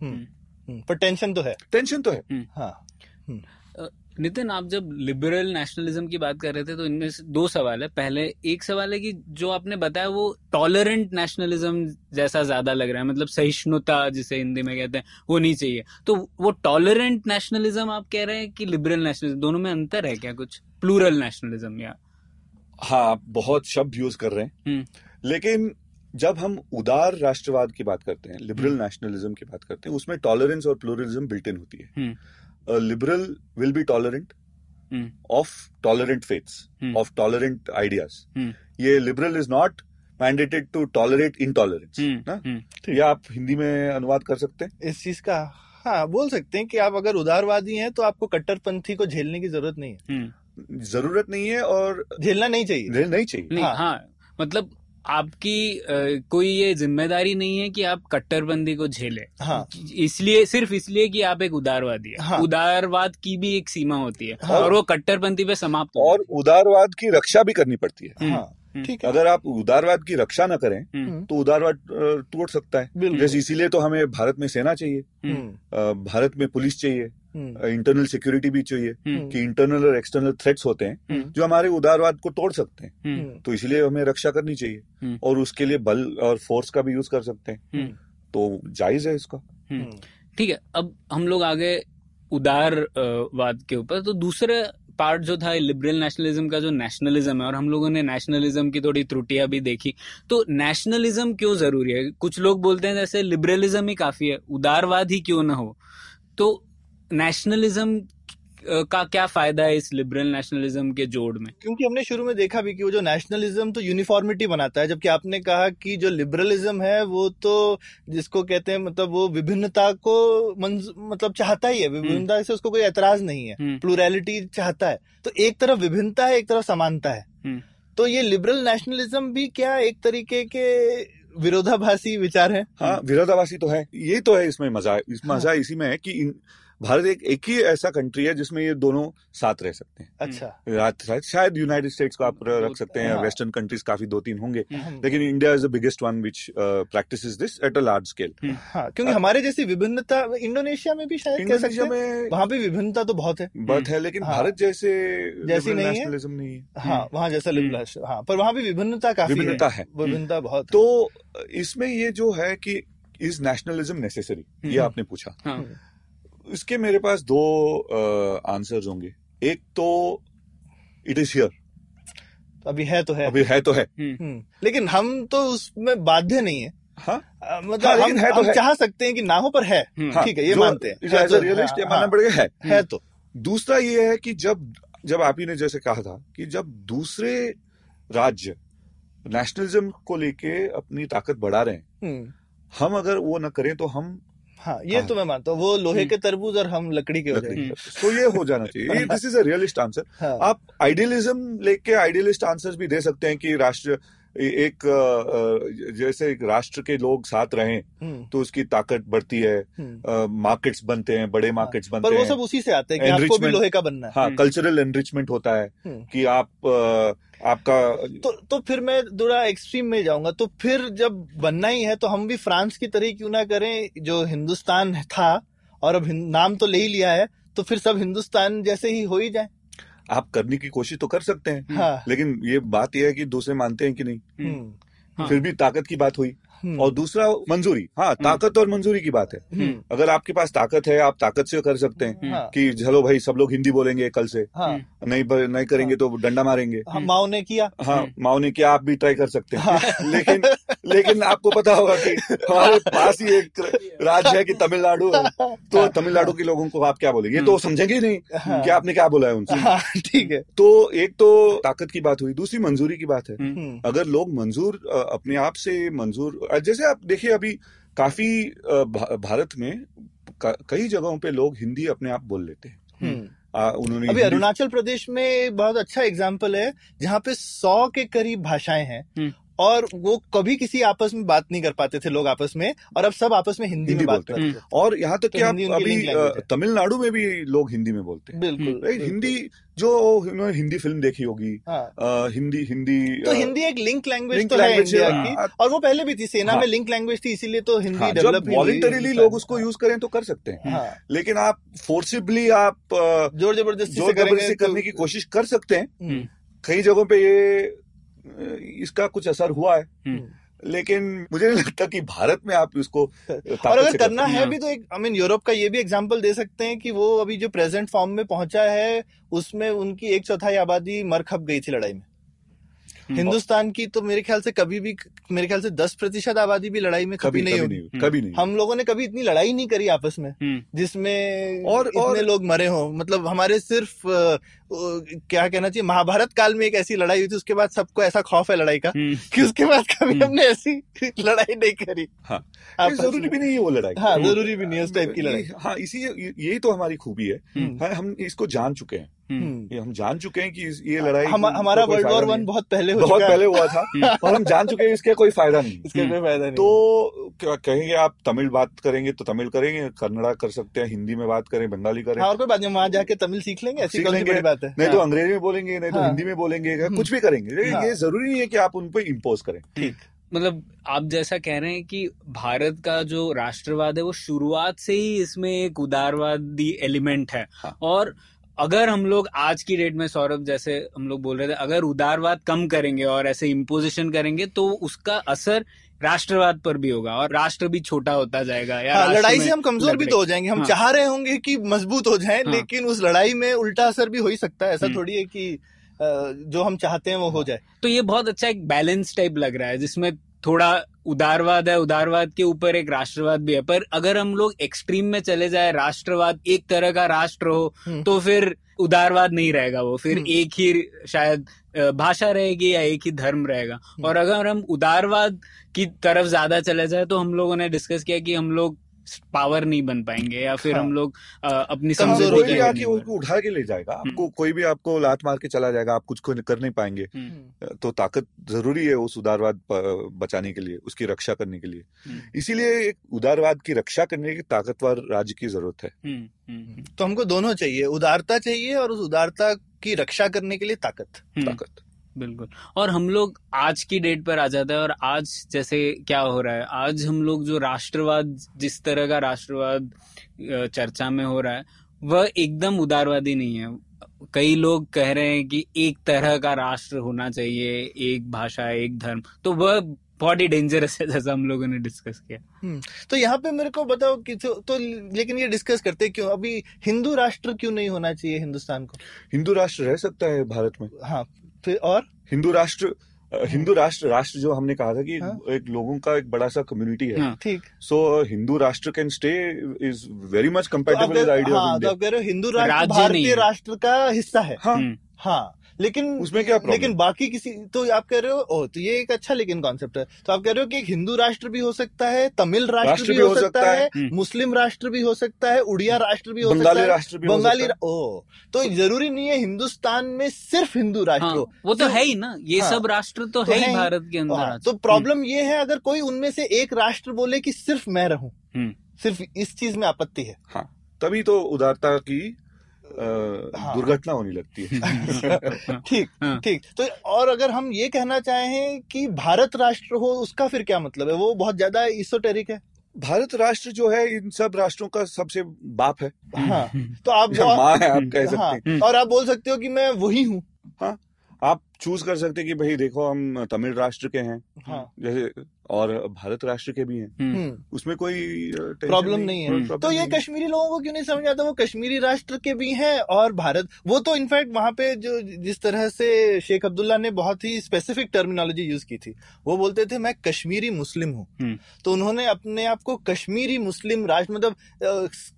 हम्म, हम्म, पर टेंशन तो है। टेंशन तो है। हाँ। नितिन आप जब लिबरल नेशनलिज्म की बात कर रहे थे तो इनमें से दो सवाल है। पहले एक सवाल है कि जो आपने बताया वो टॉलरेंट नेशनलिज्म जैसा ज़्यादा लग रहा है। मतलब सहिष्णुता जिसे हिंदी में कहते हैं वो नहीं चाहिए। तो वो टॉलरेंट नेशनलिज्म आप कह रहे हैं कि लिबरल नेशनलिज्म दोनों में अंतर है क्या कुछ? प्लूरल नेशनलिज्म या? हाँ आप बहुत शब्द यूज़ कर रहे हैं। हम्म। लेकिन जब हम उदार राष्ट्रवाद की बात करते हैं लिबरल नेशनलिज्म की बात करते हैं उसमें टॉलरेंस और प्लूरलिज्म बिल्ट इन होती है। हम्म। Liberal will be tolerant hmm. Of tolerant faiths hmm. Of tolerant ideas hmm. ये liberal is not mandated to tolerate intolerance hmm. ना? हम्म। ये आप हिंदी में अनुवाद कर सकते हैं? इस चीज़ का हाँ बोल सकते हैं कि आप अगर उदारवादी हैं तो आपको कट्टरपंथी को झेलने की ज़रूरत नहीं है। हम्म। ज़रूरत नहीं है और झेलना नहीं चाहिए। नहीं चाहिए। नहीं हाँ। हाँ मतलब आपकी अ, कोई ये ज़िम्मेदारी नहीं है कि आप कट्टरबंदी को झेले। हाँ। इसलिए सिर्फ़ इसलिए कि आप एक उदारवादी है। हाँ। उदारवाद की भी एक सीमा होती है। हाँ। और वो कट्टरपंथी पे समाप्त और उदारवाद की रक्षा भी करनी पड़ती है। हम्म, हाँ। हम्म। ठीक है। अगर आप उदारवाद की रक्षा न करें हम्म, तो उदारवाद टूट सकता है। जैसे इसीलिए तो हमें भारत में सेना चाहिए। भारत में पुलिस चाहिए। इंटरनल सिक्योरिटी भी चाहिए हम्म, कि इंटरनल और एक्सटर्नल थ्रेट्स होते हैं हम्म, जो हमारे उदारवाद को तोड़ सकते हैं। हम्म, हम्म, तो इसलिए हमें रक्षा करनी चाहिए हम्म। और उसके लिए बल और फोर्स का भी यूज़ कर सकते हैं। हम्म, तो जायज़ है इसका। हम्म। हम्म, ठीक है अब हम लोग आगे उदारवाद के ऊपर। तो दूसरा पार्ट जो था लिबरल नेशनलिज्म का जो नेशनलिज्म है और हम लोगों ने नेशनलिज्म की थोड़ी त्रुटियाँ भी देखी। तो नेशनलिज्म क्यों ज़रूरी है? कुछ लोग बोलते हैं जैसे लिबरलिज्म ही काफ़ी है उदारवाद ही क्यों ना हो? तो नेशनलिज्म का क्या फ़ायदा है इस लिबरल नेशनलिज्म के जोड़ में? क्योंकि हमने शुरू में देखा भी कि वो जो नेशनलिज्म तो यूनिफॉर्मिटी बनाता है जबकि आपने कहा कि जो लिबरलिज्म है वो तो जिसको कहते हैं मतलब वो विभिन्नता को मतलब चाहता ही है। विभिन्नता से उसको कोई एतराज़ नहीं है। हम्म, प्लूरैलिटी चाहता है। तो एक तरफ़ विभिन्नता है एक तरफ़ समानता है। हम्म। तो ये लिबरल नेशनलिज्म भी क्या एक तरीके के विरोधाभासी विचार है? हाँ विरोधाभासी तो है। ये तो है इसमें मज़ा इस मज़ा इसी में है कि इन, भारत एक एक ही ऐसा कंट्री है जिसमें ये दोनों साथ रह सकते हैं। अच्छा। शायद- शायद यूनाइटेड स्टेट्स को आप रख सकते हैं हाँ। वेस्टर्न कंट्रीज़ काफ़ी दो तीन होंगे लेकिन India is the biggest one which practice this at a large scale हाँ क्योंकि हमारे जैसी विभिन्नता इंडोनेशिया में भी शायद कह सकते इंडोनेशिया में वहाँ भी विभिन्नता तो बहुत है। बर्थ है लेकिन हाँ। भारत जैसे जैसी नहीं है। नहीं है। हाँ वहाँ जैसा लिबरल हाँ पर वहाँ भी विभिन्नता काफ़ी विभिन्नता है। विभिन्नता बहुत तो इसमें ये जो है कि इज़ नेशनलिज्म नेसेसरी ये हम्म। आपने पूछा। हाँ। इसके मेरे पास दो आंसर्स होंगे। एक तो इट इज़ हियर अभी है तो है। अभी है तो है। हम्म, हम्म, लेकिन हम तो उसमें बाध्य नहीं है। हाँ? मतलब हाँ, हम, है तो हम है। चाह सकते हैं कि ना हो पर है। हम्म, हाँ, ठीक है ये मानते हैं। जो एज रियलिस्ट ये हाँ, मानना पड़ेगा है। है तो। दूसरा ये है कि जब जब आप ही ने जैसे कहा था कि जब दूसरे राज्य नेशनलिज्म को लेके अपनी ताकत बढ़ा रहे हैं हम अगर वो न करें तो हम हाँ ये हाँ। तो मैं मानता हूँ वो लोहे के तरबूज और हम लकड़ी के हो जाएँगे। तो ये हो जाना चाहिए। This is a realist answer हाँ, आप आइडियलिज्म लेके आइडियलिस्ट आंसर्स भी दे सकते हैं कि राष्ट्र एक जैसे एक राष्ट्र के लोग साथ रहें हम्म, तो उसकी ताकत बढ़ती है हम्म। मार्केट्स बनते हैं बड़े मार्केट्स बनते पर वो हैं। सब उसी से आते हैं कि आपको भी लोहे का बनना है। हाँ हम्म। कल्चरल एनरिचमेंट होता है हम्म। कि आप आपका तो तो फिर मैं थोड़ा एक्सट्रीम में जाऊँगा। तो फिर जब बनना ही है तो हम भी फ्रांस की तरह क्यों ना करें जो हिंदुस्तान था और अब नाम तो ले ही लिया है तो फिर सब हिंदुस्तान जैसे ही हो ही जाए। आप करने की कोशिश तो कर सकते हैं हाँ। लेकिन ये बात यह है कि दूसरे मानते हैं कि नहीं। हम्म, हाँ। फिर भी ताकत की बात हुई। और दूसरा मंजूरी। हाँ ताकत और मंजूरी की बात है। हम्म, अगर आपके पास ताकत है आप ताकत से कर सकते हैं हाँ। कि चलो भाई सब लोग हिंदी बोलेंगे कल से। हाँ। नहीं नहीं करेंगे तो डंडा मारेंगे। हाँ, माओ ने किया। हाँ माओ ने किया आप भी ट्राई कर सकते हैं। हाँ। लेकिन लेकिन आपको पता होगा कि हमारे पास ही एक राज्य है कि तमिलनाडु है। तो तमिलनाडु के लोगों को आप क्या बोलेंगे? तो समझेंगे ही नहीं हाँ। कि आपने क्या बोला है उनसे। हाँ ठीक है। तो एक तो ताकत की बात हुई दूसरी मंजूरी की बात है। हम्म, अगर लोग मंजूर अपने आप से मंजूर जैसे आप देखिए अभी काफ़ी भारत में कई जगहों पे लोग हिंदी अपने आप बोल लेते हैं हम्म। आ, उन्होंने अभी अरुणाचल प्रदेश में बहुत अच्छा एग्ज़ाम्पल है जहाँ पे सौ के करीब भाषाएँ हैं हम्म। और वो कभी किसी आपस में बात नहीं कर पाते थे लोग आपस में और अब सब आपस में हिंदी, हिंदी में बात बोलते करते हैं। हैं और यहाँ तक तो कि आप अभी है। तमिलनाडु में भी लोग हिंदी में बोलते हैं बिल्कुल। हिंदी जो उन्होंने हिंदी फ़िल्म देखी होगी हाँ हिंदी हिंदी तो हिंदी एक लिंक लैंग्वेज तो है इंडिया है, की हाँ। और वो पहले भी थी सेना हाँ। में लिंक लैंग्वेज थी इसीलिए तो हिंदी हाँ, जब डेवलप ही वॉलेंटरीली हिंदुस्तान लोग उसको यूज़ करें तो कर सकते हैं हाँ लेकिन आप फोर्सिबली आप ज़ोर ज़बरदस्ती ज़ोर ज़बरदस्ती तो- करने की कोशिश कर सकते हैं हम्म, कई जगहों पे ये इसका कुछ असर हुआ है हम्म। लेकिन मुझे नहीं लगता कि भारत में आप इसको और अगर करना है हाँ। भी तो एक आई मीन यूरोप का ये भी एग्जांपल दे सकते हैं कि वो अभी जो प्रेजेंट फॉर्म में पहुँचा है उसमें उनकी एक चौथाई आबादी मर खप गई थी लड़ाई में। हिंदुस्तान की तो मेरे ख्याल से कभी भी मेरे ख्याल से दस प्रतिशत आबादी भी लड़ाई में कभी खपी नहीं कभी होगी। नहीं हुई, कभी नहीं। हम लोगों ने कभी इतनी लड़ाई नहीं करी आपस में हम्म, जिसमें और- इतने और- लोग मरे हों। मतलब हमारे सिर्फ़ अ, क्या कहना चाहिए महाभारत काल में एक ऐसी लड़ाई हुई थी उसके बाद सबको ऐसा खौफ है लड़ाई का हम्म, कि उसके बाद कभी हम्म। हमने ऐसी लड़ाई नहीं करी। हाँ। ज़रूरी भी नहीं है वो लड़ाई। हाँ ज़रूरी भी नहीं है उस टाइप की लड़ाई। हाँ इसी यही तो हमारी खूबी है। हम्म, हाँ, हम इसको जान चुके हैं। हम्म, हम्म। ये हम जान चुके हैं कि ये लड़ाई हम, हमारा वर्ल्ड वॉर वन बहुत पहले हो बहुत चुका पहले हुआ था। और हम जान चुके हैं इसका कोई फ़ायदा नहीं। इसका हम्म। कोई फ़ायदा नहीं। तो क्या कहेंगे आप तमिल बात करेंगे तो तमिल करेंगे कन्नड़ा कर सकते हैं हिंदी में बात करें बंगाली करें। हाँ और कोई बात नहीं वहाँ जाके तमिल सीख लेंगे ऐसी कौन सी लेंगे। बात है? नहीं तो हाँ, अंग्रेज़ी में बोलेंगे नहीं तो हाँ। हिंदी में बोलेंगे हम्म। कुछ भी करेंगे। लेकिन। ये ज़रूरी नहीं है कि आप उन पर इम्पोज करें। ठीक। मतलब आप जैसा कह रहे हैं कि भारत का जो राष्ट्रवाद है वो शुरुआत से ही इसमें एक उदारवादी एलिमेंट है। हाँ। अगर हम लोग आज की डेट में सौरभ जैसे हम लोग बोल रहे थे अगर उदारवाद कम करेंगे और ऐसे इम्पोजिशन करेंगे तो उसका असर राष्ट्रवाद पर भी होगा और राष्ट्र भी छोटा होता जाएगा या हाँ लड़ाई से हम कमज़ोर भी तो हो जाएँगे हम हाँ। चाह रहे होंगे कि मज़बूत हो जाएँ हाँ। लेकिन उस लड़ाई में उल्टा असर भी हो ही सकता है ऐसा हम्म। थोड़ी है कि जो हम चाहते हैं वो हो जाए तो ये बहुत अच्छा एक बैलेंस टाइप लग रहा है जिसमें थोड़ा उदारवाद है उदारवाद के ऊपर एक राष्ट्रवाद भी है पर अगर हम लोग एक्सट्रीम में चले जाए राष्ट्रवाद एक तरह का राष्ट्र हो हम्म। तो फिर उदारवाद नहीं रहेगा वो फिर हम्म। एक ही शायद भाषा रहेगी या एक ही धर्म रहेगा हम्म। और अगर हम उदारवाद की तरफ़ ज़्यादा चले जाए तो हम लोगों ने डिस्कस किया कि हम लोग पावर नहीं बन पाएँगे या फिर हाँ। हम लोग अपनी हो कोई भी आके नहीं उठा के ले जाएगा। आपको कोई भी आपको लात मार के चला जाएगा आप कुछ को कर नहीं पाएँगे। हम्म, तो ताकत ज़रूरी है उस उदारवाद बचाने के लिए उसकी रक्षा करने के लिए। हम्म, इसीलिए एक उदारवाद की रक्षा करने की ताकतवर राज्य की ज़रूरत है। हम्म, हम्म, तो हमको दोनों चाहिए उदारता चाहिए और उस उदारता की रक्षा करने के लिए ताकत। हम्म। ताकत। बिल्कुल। और हम लोग आज की डेट पर आ जाते हैं और आज जैसे क्या हो रहा है आज हम लोग जो राष्ट्रवाद जिस तरह का राष्ट्रवाद चर्चा में हो रहा है वह एकदम उदारवादी नहीं है। कई लोग कह रहे हैं कि एक तरह का राष्ट्र होना चाहिए एक भाषा एक धर्म। तो वह बहुत ही डेंजरस है जैसा हम लोगों ने डिस्कस किया। तो यहाँ पे मेरे को बताओ कि तो, तो लेकिन ये डिस्कस करते क्यों? अभी हिंदू राष्ट्र क्यों नहीं होना चाहिए हिंदुस्तान को? हिंदू राष्ट्र रह सकता है भारत में। हाँ फिर और? हिंदू राष्ट्र हिंदू राष्ट्र राष्ट्र जो हमने कहा था कि हाँ। एक लोगों का एक बड़ा सा कम्युनिटी है। हाँ। ठीक। So Hindu rashtra can stay is very much आप कंपेटेबल विद कह- आइडिया हाँ हो हिंदू राष्ट्र भारतीय राष्ट्र का हिस्सा है। हाँ। हाँ। लेकिन उसमें क्या problem? लेकिन बाकी किसी तो आप कह रहे हो ओ तो ये एक अच्छा लेकिन कॉन्सेप्ट है तो आप कह रहे हो कि एक हिंदू राष्ट्र भी हो सकता है तमिल राष्ट्र, भी हो सकता है हम्म। मुस्लिम राष्ट्र भी हो सकता है उड़िया राष्ट्र भी हो सकता बंगाली है राष्ट्र भी बंगाली ओ तो ज़रूरी नहीं है हिंदुस्तान में सिर्फ़ हिंदू राष्ट्र हाँ, हो वो तो है ही ना ये हाँ, सब राष्ट्र तो, तो है। भारत के अंदर तो प्रॉब्लम ये है अगर कोई उनमें से एक राष्ट्र बोले कि सिर्फ़ मैं रहूँ हम्म। सिर्फ़ इस चीज़ में आपत्ति है हाँ तभी तो उदारता की। दुर्घटना होने लगती है। ठीक ठीक हाँ। ठीक। तो और अगर हम ये कहना चाहें कि भारत राष्ट्र हो उसका फिर क्या मतलब है? वो बहुत ज़्यादा इसोटेरिक है। भारत राष्ट्र जो है इन सब राष्ट्रों का सबसे बाप है। हाँ तो आप माँ है आप कह हाँ, सकते हैं। और आप बोल सकते हो कि मैं वही हूँ। हाँ आप चूज़ कर सकते कि भाई देखो हम तमिल राष्ट्र के हैं। हाँ। जैसे और भारत राष्ट्र के भी हैं। हम्म, हम्म। उसमें कोई प्रॉब्लम नहीं। नहीं है। कोई तो ये कश्मीरी लोगों को क्यों नहीं समझ आता? वो कश्मीरी राष्ट्र के भी हैं और भारत वो तो इनफैक्ट वहाँ पे जो जिस तरह से शेख अब्दुल्ला ने बहुत ही स्पेसिफिक टर्मिनोलॉजी यूज़ की थी वो बोलते थे मैं कश्मीरी मुस्लिम हूँ। हम्म। तो उन्होंने अपने आप को कश्मीरी मुस्लिम राष्ट्र मतलब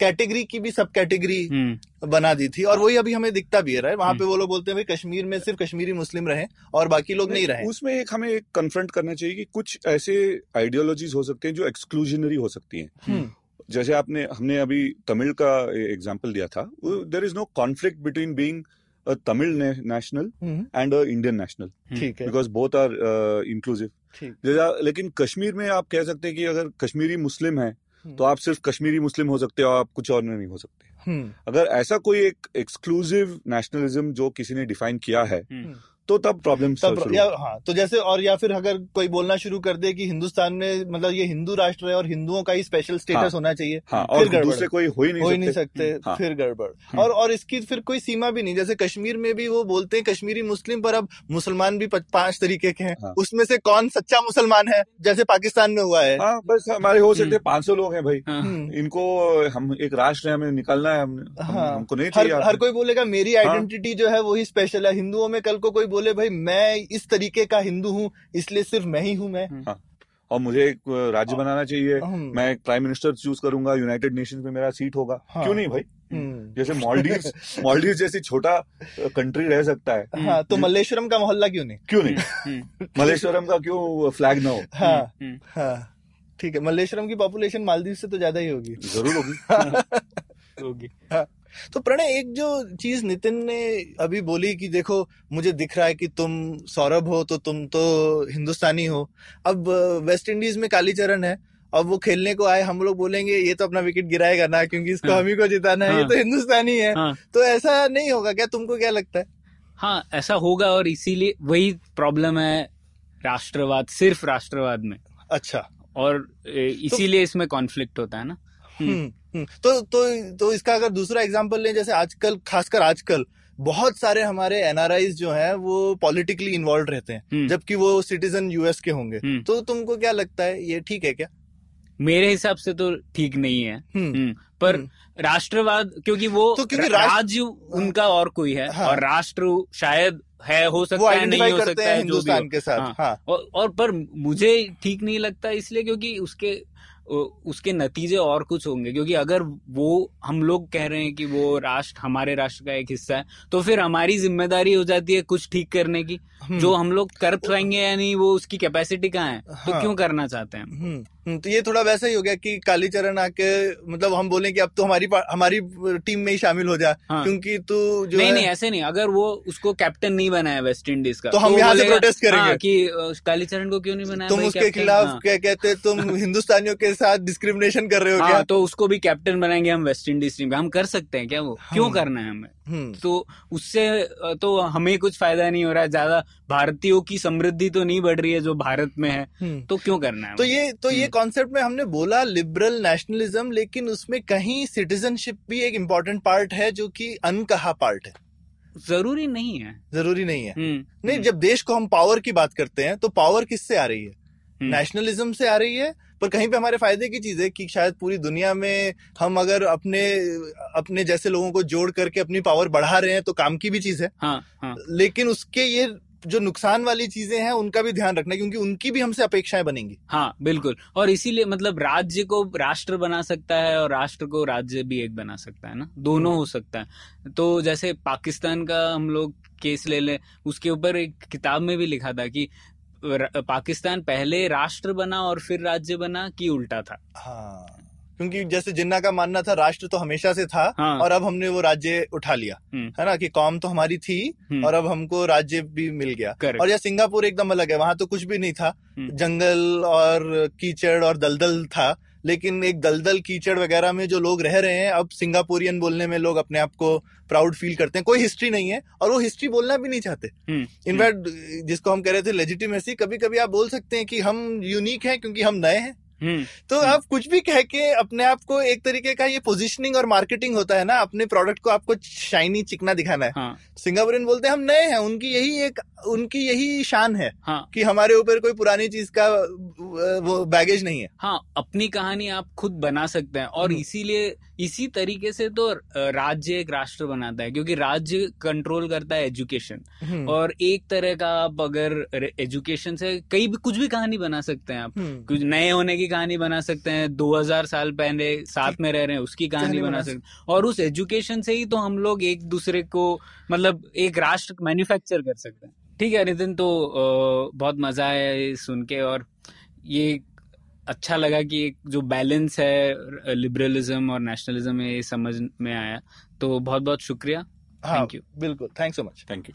कैटेगरी की भी सब कैटेगरी हम्म, बना दी थी। और वही अभी हमें दिखता भी है वहाँ पे हम्म। वो लोग बोलते हैं भाई कश्मीर में सिर्फ़ कश्मीरी मुस्लिम रहे और बाकी लोग नहीं रहे। उसमें एक हमें एक कन्फ्रंट करना चाहिए कि कुछ ऐसे आइडियोलॉजीज हो सकते हैं जो एक्सक्लूजनरी हो सकती हैं। हम्म, जैसे आपने हमने अभी तमिल का एग्जांपल दिया था। There is no conflict between being a Tamil national and an Indian national ठीक है। बिकॉज़ बोथ आर इंक्लूसिव लेकिन कश्मीर में आप कह सकते हैं कि अगर कश्मीरी मुस्लिम है हम्म। तो आप सिर्फ़ कश्मीरी मुस्लिम हो सकते हो आप कुछ और में नहीं हो सकते। हम्म। अगर ऐसा कोई एक एक्सक्लूसिव नेशनलिज्म जो किसी ने डिफाइन किया है। तो तब प्रॉब्लम तब या हाँ तो जैसे और या फिर अगर कोई बोलना शुरू कर दे कि हिंदुस्तान में मतलब ये हिंदू राष्ट्र है और हिंदुओं का ही स्पेशल स्टेटस हाँ। होना चाहिए हाँ फिर और गड़बड़। दूसरे कोई हो ही नहीं हो ही नहीं सकते हाँ। फिर गड़बड़ हम्म। और और इसकी फिर कोई सीमा भी नहीं जैसे कश्मीर में भी वो बोलते हैं कश्मीरी मुस्लिम पर अब मुसलमान भी पाँच तरीके के हैं हाँ। उसमें से कौन सच्चा मुसलमान है जैसे पाकिस्तान में हुआ है हाँ बस हमारे हो सकते हम्म। पाँच सौ लोग हैं भाई हाँ हम्म। इनको हम एक राष्ट्र है हमें निकलना है हमने। हमको नहीं हर चाहिए हर आपसे। कोई बोलेगा मेरी। आइडेंटिटी जो है वही स्पेशल है हिंदुओं में कल को कोई बोले भाई मैं इस तरीके का हिंदू हूँ इसलिए सिर्फ़ मैं ही हूँ मैं। और मुझे एक राज्य बनाना चाहिए। हम्म। मैं एक प्राइम मिनिस्टर चूज़ करूँगा यूनाइटेड नेशंस में मेरा सीट होगा। हाँ। क्यों नहीं भाई? हम्म। जैसे मॉलडीव्स मॉलडीव्स जैसी छोटा कंट्री रह सकता है। हाँ तो मल्लेश्वरम का मोहल्ला क्यों नहीं? क्यों नहीं? हम्म, मलेश्वरम का क्यों फ्लैग ना हो? हाँ। हम्म, हाँ। ठीक है मलेश्वरम की पॉपुलेशन मालदीव से तो ज़्यादा ही होगी। ज़रूर होगी। होगी। तो प्रणय एक जो चीज़ नितिन ने अभी बोली कि देखो मुझे दिख रहा है कि तुम सौरभ हो तो तुम तो हिंदुस्तानी हो अब वेस्ट इंडीज में कालीचरण है अब वो खेलने को आए हम लोग बोलेंगे ये तो अपना विकेट गिराएगा ना क्योंकि इसको हाँ। हम ही को जिताना है ये हाँ। तो हिंदुस्तानी है हाँ तो ऐसा नहीं होगा क्या तुमको क्या लगता है हाँ ऐसा होगा और इसीलिए वही प्रॉब्लम है राष्ट्रवाद सिर्फ़ राष्ट्रवाद में अच्छा और ए, इसीलिए इसमें कॉन्फ्लिक्ट होता है ना। हम्म हम्म। तो तो तो इसका अगर दूसरा एग्जांपल लें जैसे आजकल खासकर आजकल बहुत सारे हमारे एनआरआईज जो हैं वो पॉलिटिकली इन्वॉल्व रहते हैं हम्म। जबकि वो सिटीजन यूएस के होंगे हम्म। तो तुमको क्या लगता है ये ठीक है क्या मेरे हिसाब से तो ठीक नहीं है हम्म हम्म, पर हम्म। राष्ट्रवाद क्योंकि वो तो क्योंकि राज्य उनका और कोई है हाँ। और राष्ट्र शायद है हो सकता है नहीं हो सकता है हो हिंदुस्तान के साथ हाँ। हाँ और, और पर मुझे ठीक नहीं लगता इसलिए क्योंकि उसके उसके नतीजे और कुछ होंगे क्योंकि अगर वो हम लोग कह रहे हैं कि वो राष्ट्र हमारे राष्ट्र का एक हिस्सा है तो फिर हमारी ज़िम्मेदारी हो जाती है कुछ ठीक करने की हम्म। जो हम लोग कर पाएँगे या नहीं वो उसकी कैपेसिटी कहाँ है हाँ, तो हाँ। क्यों करना चाहते हैं हम्म, तो ये थोड़ा वैसा ही हो गया कि कालीचरण आके मतलब हम बोले कि अब तो हमारी हमारी टीम में ही शामिल हो जा हाँ। क्योंकि तू जो नहीं है नहीं ऐसे नहीं अगर वो उसको कैप्टन नहीं बनाया वेस्ट इंडीज का तो हम यहाँ से protest करेंगे। हाँ, कि कालीचरण को क्यों नहीं बनाया तुम उसके खिलाफ हाँ। क्या कहते तुम हिंदुस्तानियों के साथ डिस्क्रिमिनेशन कर रहे हो क्या हाँ तो उसको भी कैप्टन बनाएँगे हम वेस्ट इंडीज टीम का हम कर सकते हैं क्या वो क्यों हम्म। करना है हमें हम्म, तो उससे तो हमें कुछ फ़ायदा नहीं हो रहा है। ज़्यादा भारतीयों की समृद्धि तो नहीं बढ़ रही है जो भारत में है। हम्म। तो क्यों करना है? तो ये तो ये हम्म। कॉन्सेप्ट में हमने बोला लिबरल नेशनलिज्म लेकिन उसमें कहीं सिटीजनशिप भी एक इम्पोर्टेंट पार्ट है जो कि अनकहा पार्ट है। ज़रूरी नहीं है। ज़रूरी नहीं है। हम्म, नहीं हम्म, जब देश को हम पावर की बात करते हैं तो पावर किससे आ रही है? हम्म। नेशनलिज्म से आ रही है पर कहीं पे हमारे फ़ायदे की चीज़ है कि शायद पूरी दुनिया में हम अगर अपने अपने जैसे लोगों को जोड़ करके अपनी पावर बढ़ा रहे हैं तो काम की भी चीज़ है। हाँ हाँ। लेकिन उसके ये जो नुकसान वाली चीज़ें हैं उनका भी ध्यान रखना क्योंकि उनकी भी हमसे अपेक्षाएँ बनेंगी। हाँ बिल्कुल। और इसीलिए मतलब राज्य को राष्ट्र बना सकता है और राष्ट्र को राज्य भी एक बना सकता है ना? दोनों हो सकता है। तो जैसे पाकिस्तान का हम लोग केस ले लें उसके ऊपर एक किताब में भी लिखा था कि पाकिस्तान पहले राष्ट्र बना और फिर राज्य बना कि उल्टा था हाँ क्योंकि जैसे जिन्ना का मानना था राष्ट्र तो हमेशा से था हाँ। और अब हमने वो राज्य उठा लिया हम्म। है ना कि कॉम तो हमारी थी हम्म। और अब हमको राज्य भी मिल गया और यह सिंगापुर एकदम अलग है वहाँ तो कुछ भी नहीं था हम्म। जंगल और कीचड़ और दलदल था लेकिन एक दलदल कीचड़ वगैरह में जो लोग रह रहे हैं अब सिंगापुरियन बोलने में लोग अपने आप को प्राउड फील करते हैं। कोई हिस्ट्री नहीं है और वो हिस्ट्री बोलना भी नहीं चाहते। हम्म, इनफैक्ट जिसको हम कह रहे थे लेजिटिमेसी कभी कभी आप बोल सकते हैं कि हम यूनिक हैं क्योंकि हम नए हैं। हम्म, तो हम्म। आप कुछ भी कह के अपने आप को एक तरीके का ये पोजिशनिंग और मार्केटिंग होता है ना अपने प्रोडक्ट को आपको शाइनी चिकना दिखाना है। हाँ। सिंगापुरियन बोलते हैं हम नए हैं उनकी यही एक उनकी यही शान है हाँ। कि हमारे ऊपर कोई पुरानी चीज़ का वो बैगेज नहीं है। हाँ अपनी कहानी आप खुद बना सकते हैं और हम्म। इसीलिए इसी तरीके से तो राज्य एक राष्ट्र बनाता है क्योंकि राज्य कंट्रोल करता है एजुकेशन हम्म, और एक तरह का आप अगर एजुकेशन से कई भी कुछ भी कहानी बना सकते हैं आप। हम्म, कुछ नए होने की कहानी बना सकते हैं 2000 साल पहले साथ में रह रहे हैं उसकी कहानी बना बना सकते हैं। और उस एजुकेशन से ही तो हम लोग एक दूसरे को मतलब एक राष्ट्र मैन्युफैक्चर कर सकते हैं। ठीक है नितिन तो बहुत मज़ा आया सुन के और ये अच्छा लगा कि एक जो बैलेंस है लिबरलिज्म और नेशनलिज्म में ये समझ में आया। तो बहुत बहुत शुक्रिया। हाँ थैंक यू बिल्कुल। Thanks so much thank you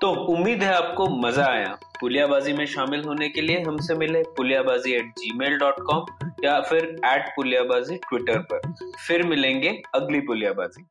तो उम्मीद है आपको मज़ा आया। पुलियाबाजी में शामिल होने के लिए हमसे मिले Puliyabaazi at gmail dot com या फिर एट पुलियाबाजी ट्विटर पर। फिर मिलेंगे अगली पुलियाबाजी।